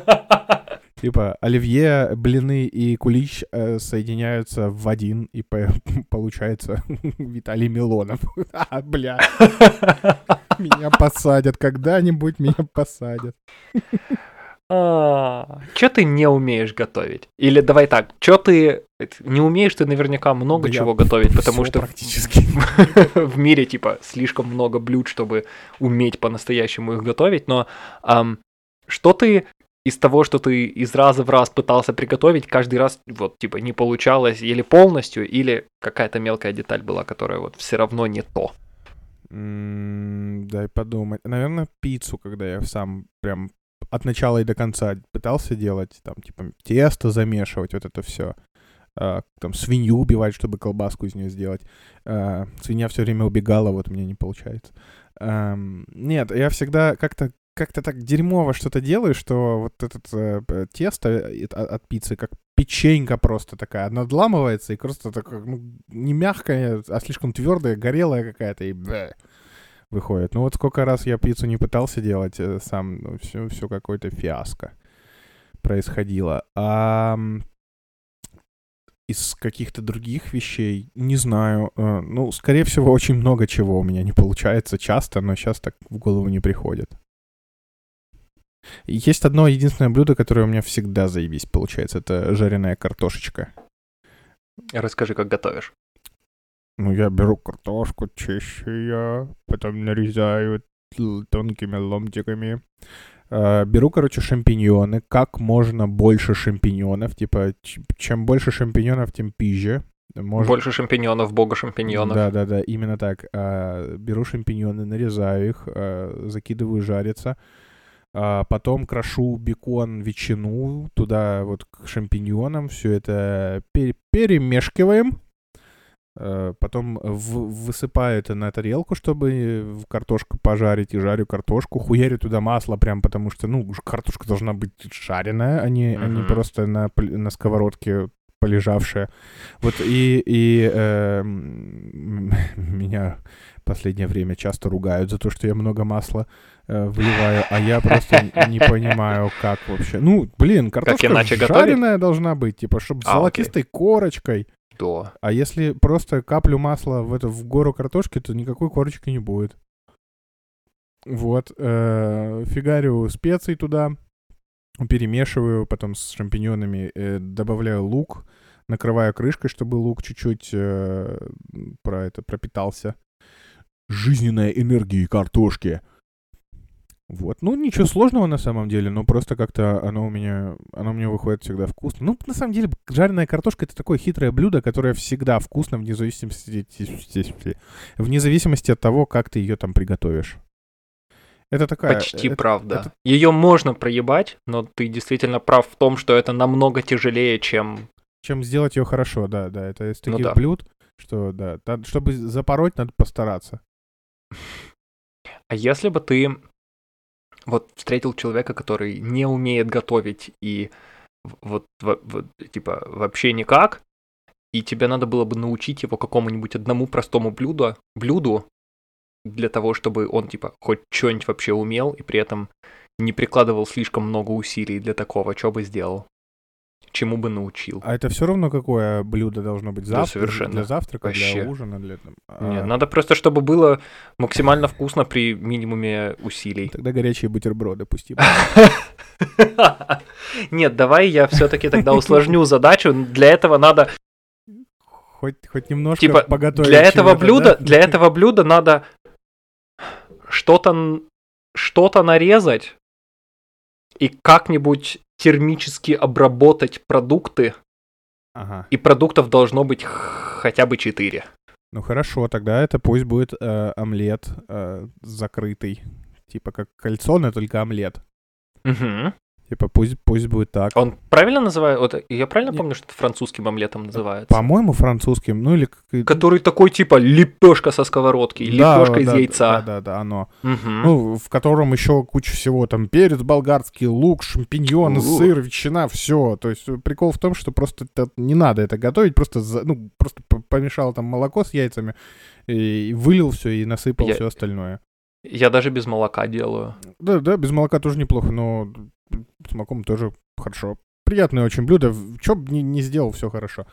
Типа оливье, блины и кулич э, соединяются в один, и по- получается Виталий Милонов. А, бля, меня посадят, когда-нибудь меня посадят.
Че ты не умеешь готовить? Или давай так, что ты не умеешь ты наверняка много
Да
чего готовить, потому что
практически.
в мире типа слишком много блюд, чтобы уметь по-настоящему их готовить. Но ам, что ты из того, что ты из раза в раз пытался приготовить, каждый раз вот типа не получалось или полностью, или какая-то мелкая деталь была, которая вот все равно не то.
Дай подумать. Наверное, пиццу, когда я сам прям от начала и до конца пытался делать, там, типа, тесто замешивать, вот это все. там, свинью убивать, чтобы колбаску из нее сделать. А, свинья все время убегала, вот мне не получается. Нет, я всегда как-то как-то так дерьмово что-то делаю, что вот этот э, тесто э, от, от пиццы как печенька просто такая, надламывается и просто такая, ну, не мягкая, а слишком твердая, горелая какая-то, и бэ, выходит. Ну вот сколько раз я пиццу не пытался делать э, сам, ну, все, все какое-то фиаско происходило. А из каких-то других вещей, не знаю, э, ну, скорее всего, очень много чего у меня не получается часто, но сейчас так в голову не приходит. Есть одно единственное блюдо, которое у меня всегда заебись получается. Это жареная картошечка.
Расскажи, как готовишь.
Ну, я беру картошку, чищу ее, потом нарезаю тонкими ломтиками. Э, Беру, короче, шампиньоны. Как можно больше шампиньонов. Типа, чем больше шампиньонов, тем пизже. Может-
Больше шампиньонов, бога шампиньонов.
Да, да, да, именно так. А, беру шампиньоны, нарезаю их, а, закидываю жариться. А, потом крошу бекон, ветчину туда вот к шампиньонам. Все это пере- перемешиваем. А, Потом высыпаю это на тарелку, чтобы картошку пожарить, и жарю картошку. Хуярю туда масло прям, потому что, ну, картошка должна быть жареная, а не, а не просто на, на сковородке полежавшая. Вот и, и эм, меня последнее время часто ругают за то, что я много масла э, вливаю, а я просто не понимаю, как вообще. Ну, блин, картошка
готовить?
жареная должна быть, типа, чтобы с
А, окей.
золотистой корочкой.
Да.
А если просто каплю масла в, это, в гору картошки, то никакой корочки не будет. Вот. э, фигарю специи туда, перемешиваю, потом с шампиньонами э, добавляю лук, накрываю крышкой, чтобы лук чуть-чуть э, про это пропитался. Жизненная энергия картошки. Вот. Ну, ничего сложного на самом деле, но просто как-то оно у меня, оно у меня выходит всегда вкусно. Ну, на самом деле, жареная картошка — это такое хитрое блюдо, которое всегда вкусно вне зависимости, вне зависимости от того, как ты ее там приготовишь. Это такая...
Почти
это-
правда.
это-
Ее можно проебать, но ты действительно прав в том, что это намного тяжелее, чем...
чем сделать ее хорошо, да, да. Это из
Ну
таких
да.
блюд, что, да, чтобы запороть, надо постараться.
А если бы ты вот встретил человека, который не умеет готовить и вот, во- вот, типа вообще никак, и тебе надо было бы научить его какому-нибудь одному простому блюду, блюду для того, чтобы он типа хоть что-нибудь вообще умел и при этом не прикладывал слишком много усилий для такого, что бы сделал? Чему бы научил.
А это все равно какое блюдо должно быть?
Да,
Завтра,
совершенно.
Для завтрака,
Вообще.
для ужина, для... там, а,
Нет, надо просто, чтобы было максимально вкусно при минимуме усилий.
Тогда горячие бутерброды пусти.
Нет, давай я все-таки тогда усложню задачу. Для этого надо,
Хоть, хоть немножко
типа,
поготовить
для этого блюда,
да?
для этого блюда надо что-то что-то нарезать и как-нибудь термически обработать продукты,
Ага.
и продуктов должно быть хотя бы 4.
Ну хорошо, тогда это пусть будет э, омлет э, закрытый. Типа как кольцо, но только омлет. Типа пусть, пусть будет так.
Он правильно называет? Вот, я правильно помню, что это французским омлетом называется?
По-моему, французским, ну или... как-
Который такой типа лепешка со сковородки,
Да,
лепешка из
да,
яйца.
Да, да, да, оно.
Мгм.
Ну, в котором еще куча всего, там, перец болгарский, лук, шампиньоны,
У.
сыр, ветчина, все. То есть э, прикол в том, что просто не надо это готовить, просто, за- ну, просто помешал там молоко с яйцами, и вылил все и насыпал
Я-
все остальное.
Я даже без молока делаю.
Да, да, без молока тоже неплохо, но с молоком тоже хорошо. Приятное очень блюдо. Че бы не, не сделал, все хорошо.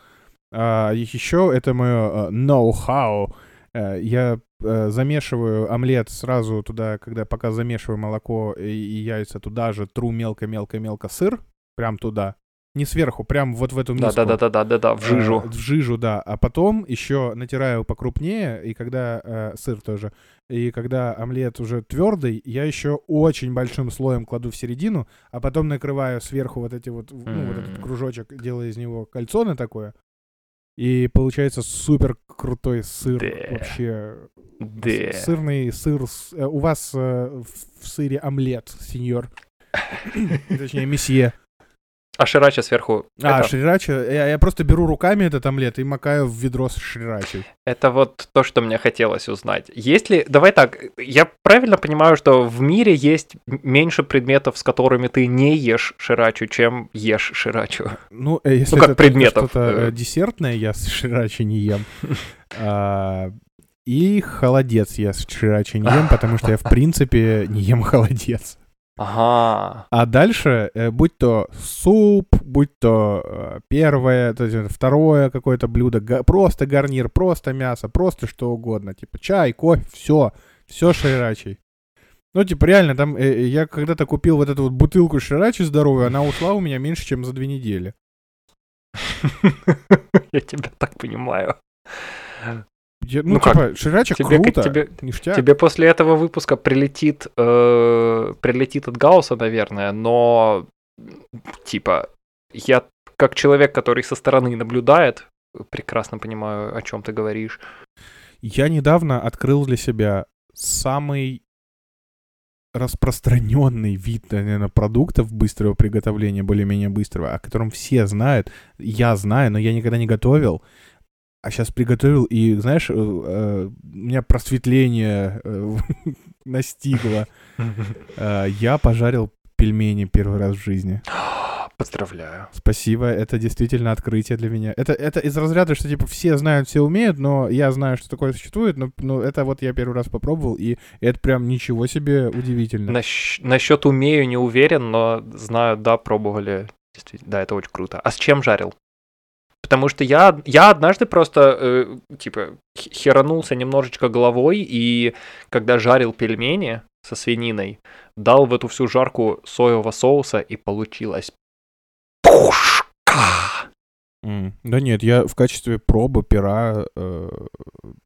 А, еще это мое э, ноу-хау. Э, Я э, замешиваю омлет сразу туда, когда пока замешиваю молоко и яйца, туда же тру мелко-мелко-мелко сыр, прям туда. Не сверху, прям вот в эту миску.
Да, да, да, да, да, да, да, в жижу.
Э, в жижу, да. А потом еще натираю покрупнее, и когда э, сыр тоже, и когда омлет уже твердый, я еще очень большим слоем кладу в середину, а потом накрываю сверху вот эти вот, ну, вот этот кружочек, делая из него кольцо на такое. И получается супер крутой сыр.
Да.
Вообще
Да.
сырный сыр. э, у вас э, в сыре омлет, сеньор. Точнее, месье.
А ширача сверху.
А,
это,
шрирача. Я, я просто беру руками этот омлет и макаю в ведро с шрирачей.
это вот то, что мне хотелось узнать. Есть ли... Давай так, я правильно понимаю, что в мире есть меньше предметов, с которыми ты не ешь ширачу, чем ешь ширачу?
Ну, э, если
Ну, как
это
предметов,
что-то
э.
э, десертное, я с шрирачи не ем. А, И холодец я с шрирачи не ем, потому что я, в принципе, не ем холодец.
Ага.
А дальше, э, будь то суп, будь то э, первое, то есть второе какое-то блюдо, просто гарнир, просто мясо, просто что угодно, типа чай, кофе, все, все шрирачей. Ну, типа, реально, там, э, э, я когда-то купил вот эту вот бутылку шрирачи здоровую, она ушла у меня меньше, чем за две недели.
Я тебя так понимаю.
Я- ну,
Ну как?
типа, шрирача
Тебе,
круто,
тебе,
ништяк.
тебе после этого выпуска прилетит, э, прилетит от Гаусса, наверное, но типа я как человек, который со стороны наблюдает, прекрасно понимаю, о чем ты говоришь.
Я недавно открыл для себя самый распространенный вид, наверное, продуктов быстрого приготовления, более-менее быстрого, о котором все знают, я знаю, но я никогда не готовил, а сейчас приготовил, и, знаешь, э, э, у меня просветление э, настигло. Я пожарил пельмени первый раз в жизни.
Поздравляю.
Спасибо, это действительно открытие для меня. Это, это из разряда, что типа все знают, все умеют, но я знаю, что такое существует, но, но это вот я первый раз попробовал, и это прям ничего себе удивительно.
Нащ- насчет умею не уверен, но знаю, да, пробовали. Действительно, да, это очень круто. А с чем жарил? Потому что я, я однажды просто, э, типа, херанулся немножечко головой, и когда жарил пельмени со свининой, дал в эту всю жарку соевого соуса, и получилось пушка!
М, Да нет, я в качестве пробы пера э,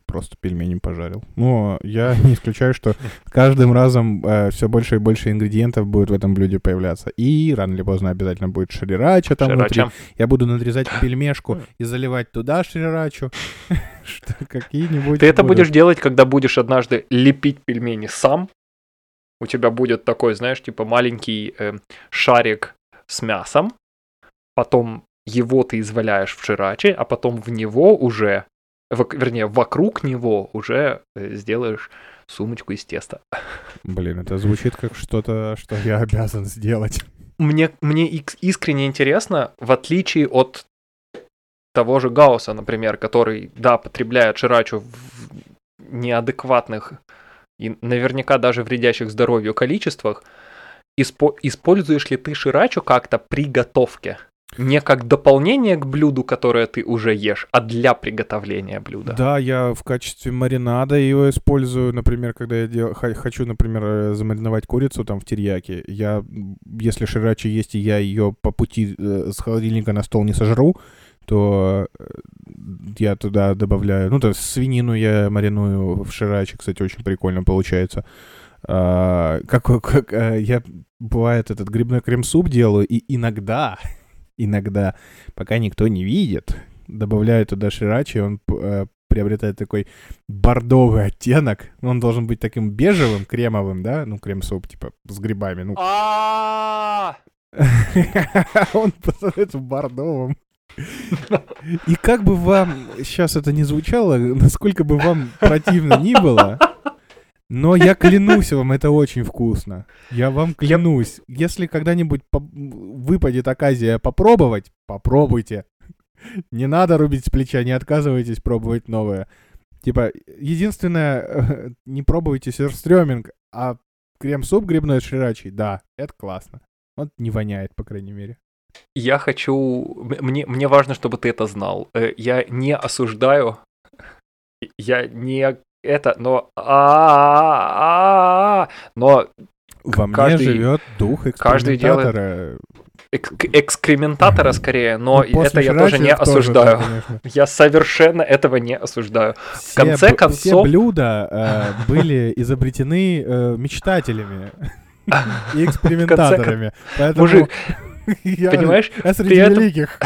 просто пельмени пожарил. Но я не исключаю, что каждым разом все больше и больше ингредиентов будет в этом блюде появляться. И рано или поздно обязательно будет шрирача там внутри.
Ширача.
Я буду надрезать пельмешку и заливать туда шрирачу. Что какие-нибудь...
Ты это
будут.
будешь делать, когда будешь однажды лепить пельмени сам. У тебя будет такой, знаешь, типа маленький э, шарик с мясом. Потом его ты изваляешь в шираче, а потом в него уже, вок- вернее, вокруг него уже э, сделаешь сумочку из теста.
Блин, это звучит как что-то, что я обязан сделать.
Мне, мне искренне интересно, в отличие от того же Гаусса, например, который, да, потребляет ширачу в неадекватных и наверняка даже вредящих здоровью количествах, испо- используешь ли ты ширачу как-то при готовке? Не как дополнение к блюду, которое ты уже ешь, а для приготовления блюда.
Да, я в качестве маринада его использую, например, когда я дел... хочу, например, э, замариновать курицу там в терьяке. Я, если ширачи есть, и я ее по пути э, с холодильника на стол не сожру, то э, я туда добавляю, ну, то есть свинину я мариную в ширачи, кстати, очень прикольно получается. А, как, как я, бывает, этот грибной крем-суп делаю, и иногда, иногда, пока никто не видит, добавляю туда ширачи, он э, приобретает такой бордовый оттенок. Он должен быть таким бежевым, кремовым, да? Ну, крем-суп, типа, с грибами. Ну,
А,
он становится бордовым. И как бы вам сейчас это не звучало, насколько бы вам противно ни было, но я клянусь вам, это очень вкусно. Я вам клянусь. Если когда-нибудь выпадет оказия попробовать, попробуйте. Не надо рубить с плеча, не отказывайтесь пробовать новое. Типа, единственное, не пробуйте сюрстрёминг, а крем-суп грибной с да, это классно. Он не воняет, по крайней мере.
Я хочу... Мне, мне важно, чтобы ты это знал. Э, Я не осуждаю. Я не это, но... Но
Во мне
каждый-
живет дух
каждый делает-
экспериментатора.
экс- экскрементатора скорее, но
Ну,
это я тоже не
тоже,
осуждаю.
да, конечно.
Я совершенно этого не осуждаю.
Все
конце
б- Все
концов-
блюда э, были изобретены э, мечтателями и экспериментаторами.
Мужик, понимаешь,
я среди
этом-
великих.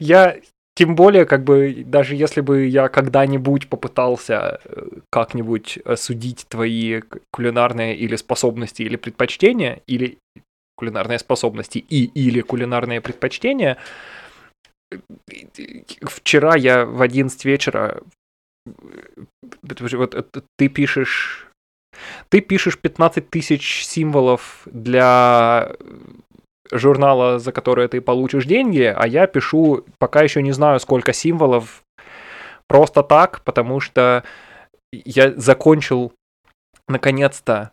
я тем более, как бы, даже если бы я когда-нибудь попытался э, как-нибудь судить твои кулинарные или способности, или предпочтения, или кулинарные способности и или кулинарные предпочтения, э, вчера я в 11 вечера э, вот ты пишешь ты пишешь 15 тысяч символов для журнала, за которое ты получишь деньги, а я пишу пока еще не знаю, сколько символов. Просто так, потому что я закончил наконец-то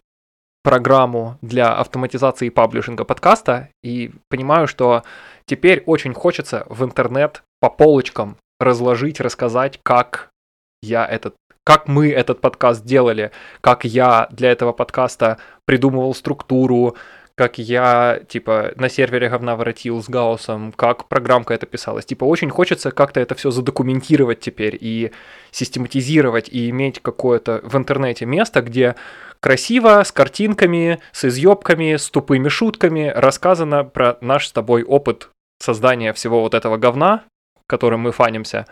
программу для автоматизации паблишинга подкаста и понимаю, что теперь очень хочется в интернет по полочкам разложить, рассказать, как я этот как мы этот подкаст делали, как я для этого подкаста придумывал структуру, как я, типа, на сервере говна воротил с Гаусом, как программка это писалась. Типа, очень хочется как-то это все задокументировать теперь и систематизировать, и иметь какое-то в интернете место, где красиво, с картинками, с изъебками, с тупыми шутками рассказано про наш с тобой опыт создания всего вот этого говна, которым мы фанимся.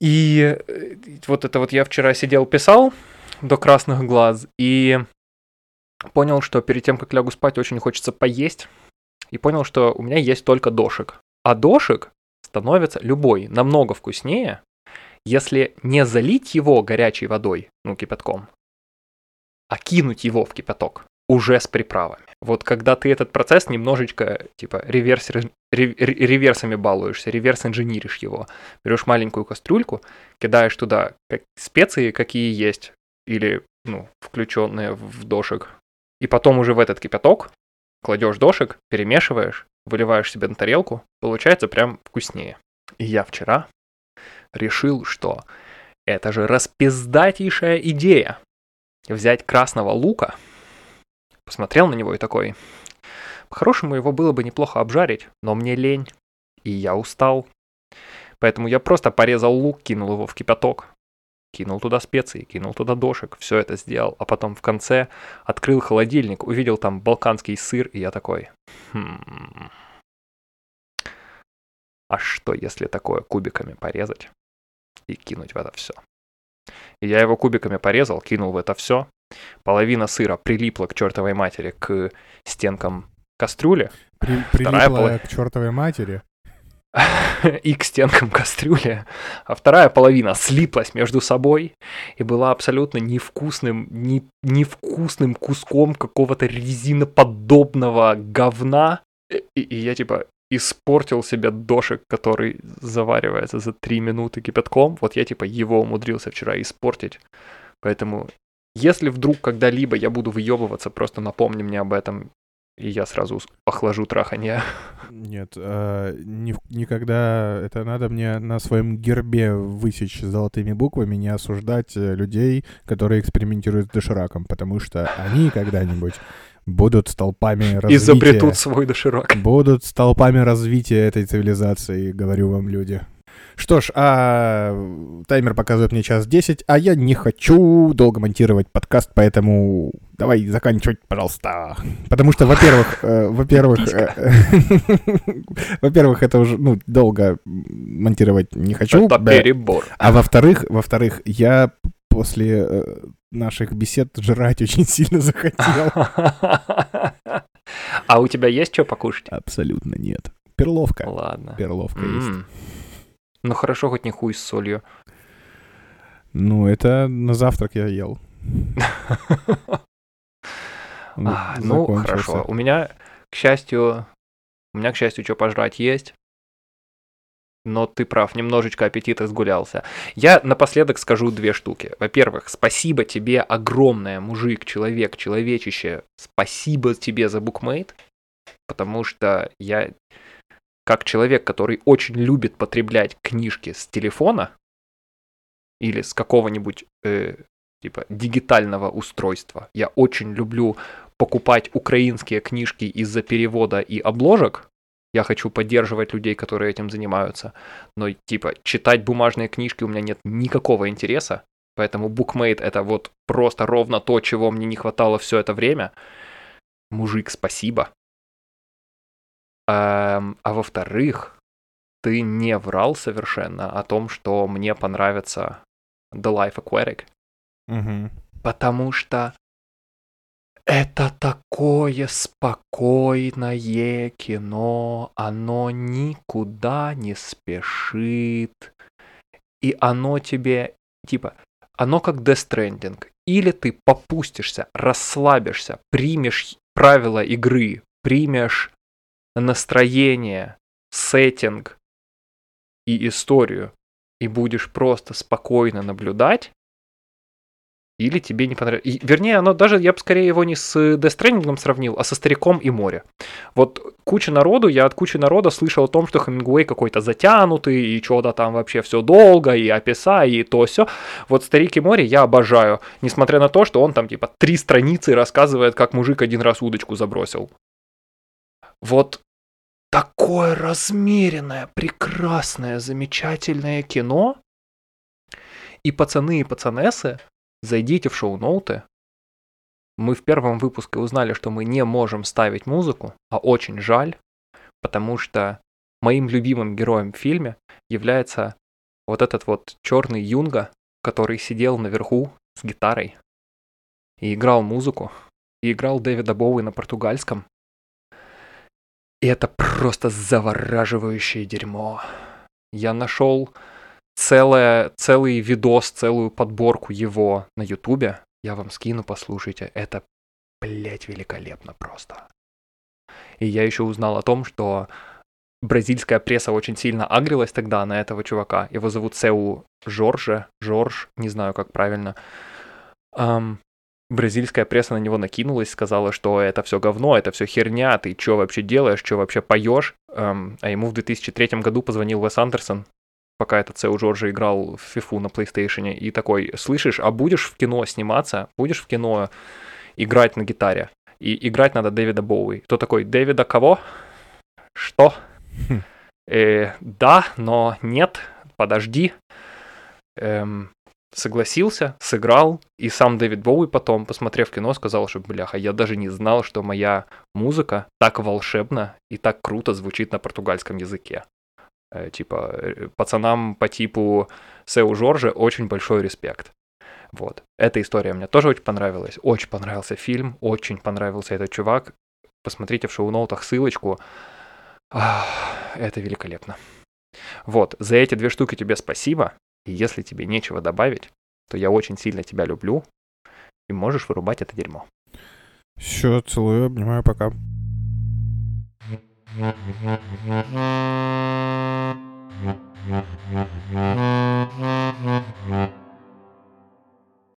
И э, вот это вот я вчера сидел, писал до красных глаз, и понял, что перед тем, как лягу спать, очень хочется поесть, и понял, что у меня есть только дошик. А дошик становится любой намного вкуснее, если не залить его горячей водой, ну, кипятком, а кинуть его в кипяток уже с приправами. Вот когда ты этот процесс немножечко, типа, реверс, ре- ре- реверсами балуешься, реверс-инженеришь его, берешь маленькую кастрюльку, кидаешь туда как специи, какие есть, или, ну, включенные в дошик, и потом уже в этот кипяток кладешь дошик, перемешиваешь, выливаешь себе на тарелку, получается прям вкуснее. И я вчера решил, что это же распиздатейшая идея. Взять красного лука, посмотрел на него и такой, по-хорошему его было бы неплохо обжарить, но мне лень, и я устал. Поэтому я просто порезал лук, кинул его в кипяток, кинул туда специи, кинул туда дошек, все это сделал, а потом в конце открыл холодильник, увидел там балканский сыр, и я такой, «Хм, а что если такое кубиками порезать и кинуть в это все? И я его кубиками порезал, кинул в это все, половина сыра прилипла к чертовой матери к стенкам кастрюли,
При-
Вторая
Прилипла
половина.
к чертовой матери.
и к стенкам кастрюли, а вторая половина слиплась между собой и была абсолютно невкусным, не, невкусным куском какого-то резиноподобного говна. И, и я типа испортил себе дошик, который заваривается за 3 минуты кипятком. Вот я типа его умудрился вчера испортить. Поэтому если вдруг когда-либо я буду выебываться, просто напомни мне об этом. И я сразу охлажу траханье.
Нет, э, ни- никогда это надо мне на своем гербе высечь золотыми буквами, не осуждать э, людей, которые экспериментируют с дошираком, потому что они когда-нибудь будут столпами развития.
Изобретут свой доширак.
Будут столпами развития этой цивилизации, говорю вам, люди. Что ж, а таймер показывает мне час 10, а я не хочу долго монтировать подкаст, поэтому давай заканчивать, пожалуйста. Потому что, во-первых, э, во-первых, э, во-первых, это уже, ну, долго монтировать не хочу.
Это перебор.
А во-вторых, во-вторых, я после э, наших бесед жрать очень сильно захотел.
А у тебя есть что покушать?
Абсолютно нет. Перловка.
Ладно.
Перловка есть.
Ну хорошо, хоть не хуй с солью.
Ну, это на завтрак я ел. Он
А, Ну, хорошо. У меня, к счастью, у меня, к счастью, что пожрать есть. Но ты прав, немножечко аппетит разгулялся. Я напоследок скажу две штуки. Во-первых, спасибо тебе огромное, мужик, человек, человечище. Спасибо тебе за букмейт, потому что я, как человек, который очень любит потреблять книжки с телефона или с какого-нибудь э, типа дигитального устройства, я очень люблю покупать украинские книжки из-за перевода и обложек. Я хочу поддерживать людей, которые этим занимаются. Но, типа, читать бумажные книжки у меня нет никакого интереса. Поэтому Bookmate это вот просто ровно то, чего мне не хватало все это время. Мужик, спасибо. Эм, а во-вторых, ты не врал совершенно о том, что мне понравится The Life Aquatic.
Мгм.
Потому что это такое спокойное кино, оно никуда не спешит, и оно тебе, типа, оно как Death Stranding. Или ты попустишься, расслабишься, примешь правила игры, примешь настроение, сеттинг и историю, и будешь просто спокойно наблюдать, или тебе не понравилось. И, вернее, оно даже, я бы скорее его не с Death сравнил, а со Стариком и море. Вот куча народу, я от кучи народа слышал о том, что Хемингуэй какой-то затянутый, и что-то там вообще все долго, и описай, и то все. Вот Старик и море я обожаю, несмотря на то, что он там типа три страницы рассказывает, как мужик один раз удочку забросил. Вот такое размеренное, прекрасное, замечательное кино. И пацаны и пацанессы, зайдите в шоу-ноуты. Мы в первом выпуске узнали, что мы не можем ставить музыку, а очень жаль, потому что моим любимым героем в фильме является вот этот вот черный юнга, который сидел наверху с гитарой и играл музыку, и играл Дэвида Боуи на португальском. Это просто завораживающее дерьмо. Я нашел целое, целый видос, целую подборку его на Ютубе. Я вам скину, послушайте. Это, блять, великолепно просто. И я еще узнал о том, что бразильская пресса очень сильно агрилась тогда на этого чувака. Его зовут Сеу Жорже, Жорж, не знаю, как правильно. Ам, бразильская пресса на него накинулась, сказала, что это все говно, это все херня, ты что вообще делаешь, что вообще поешь. Ам, а ему в 2003 году позвонил Уэс Андерсон, пока этот Сеу Джорджи играл в фифу на PlayStation, и такой, слышишь, а будешь в кино сниматься, будешь в кино играть на гитаре? И играть надо Дэвида Боуи. Кто такой, Дэвида кого? Что?
Хм.
«Э, да, но нет, подожди. Эм, согласился, сыграл, и сам Дэвид Боуи потом, посмотрев кино, сказал, что, бляха, я даже не знал, что моя музыка так волшебно и так круто звучит на португальском языке. Э, типа, э, пацанам по типу Сеу Жоржа очень большой респект. Вот. Эта история мне тоже очень понравилась. Очень понравился фильм, очень понравился этот чувак. Посмотрите в шоу-ноутах ссылочку. Ах, это великолепно. Вот, за эти две штуки тебе спасибо. И если тебе нечего добавить, то я очень сильно тебя люблю, и можешь вырубать это дерьмо.
Все, целую, обнимаю, пока. Mm-hmm.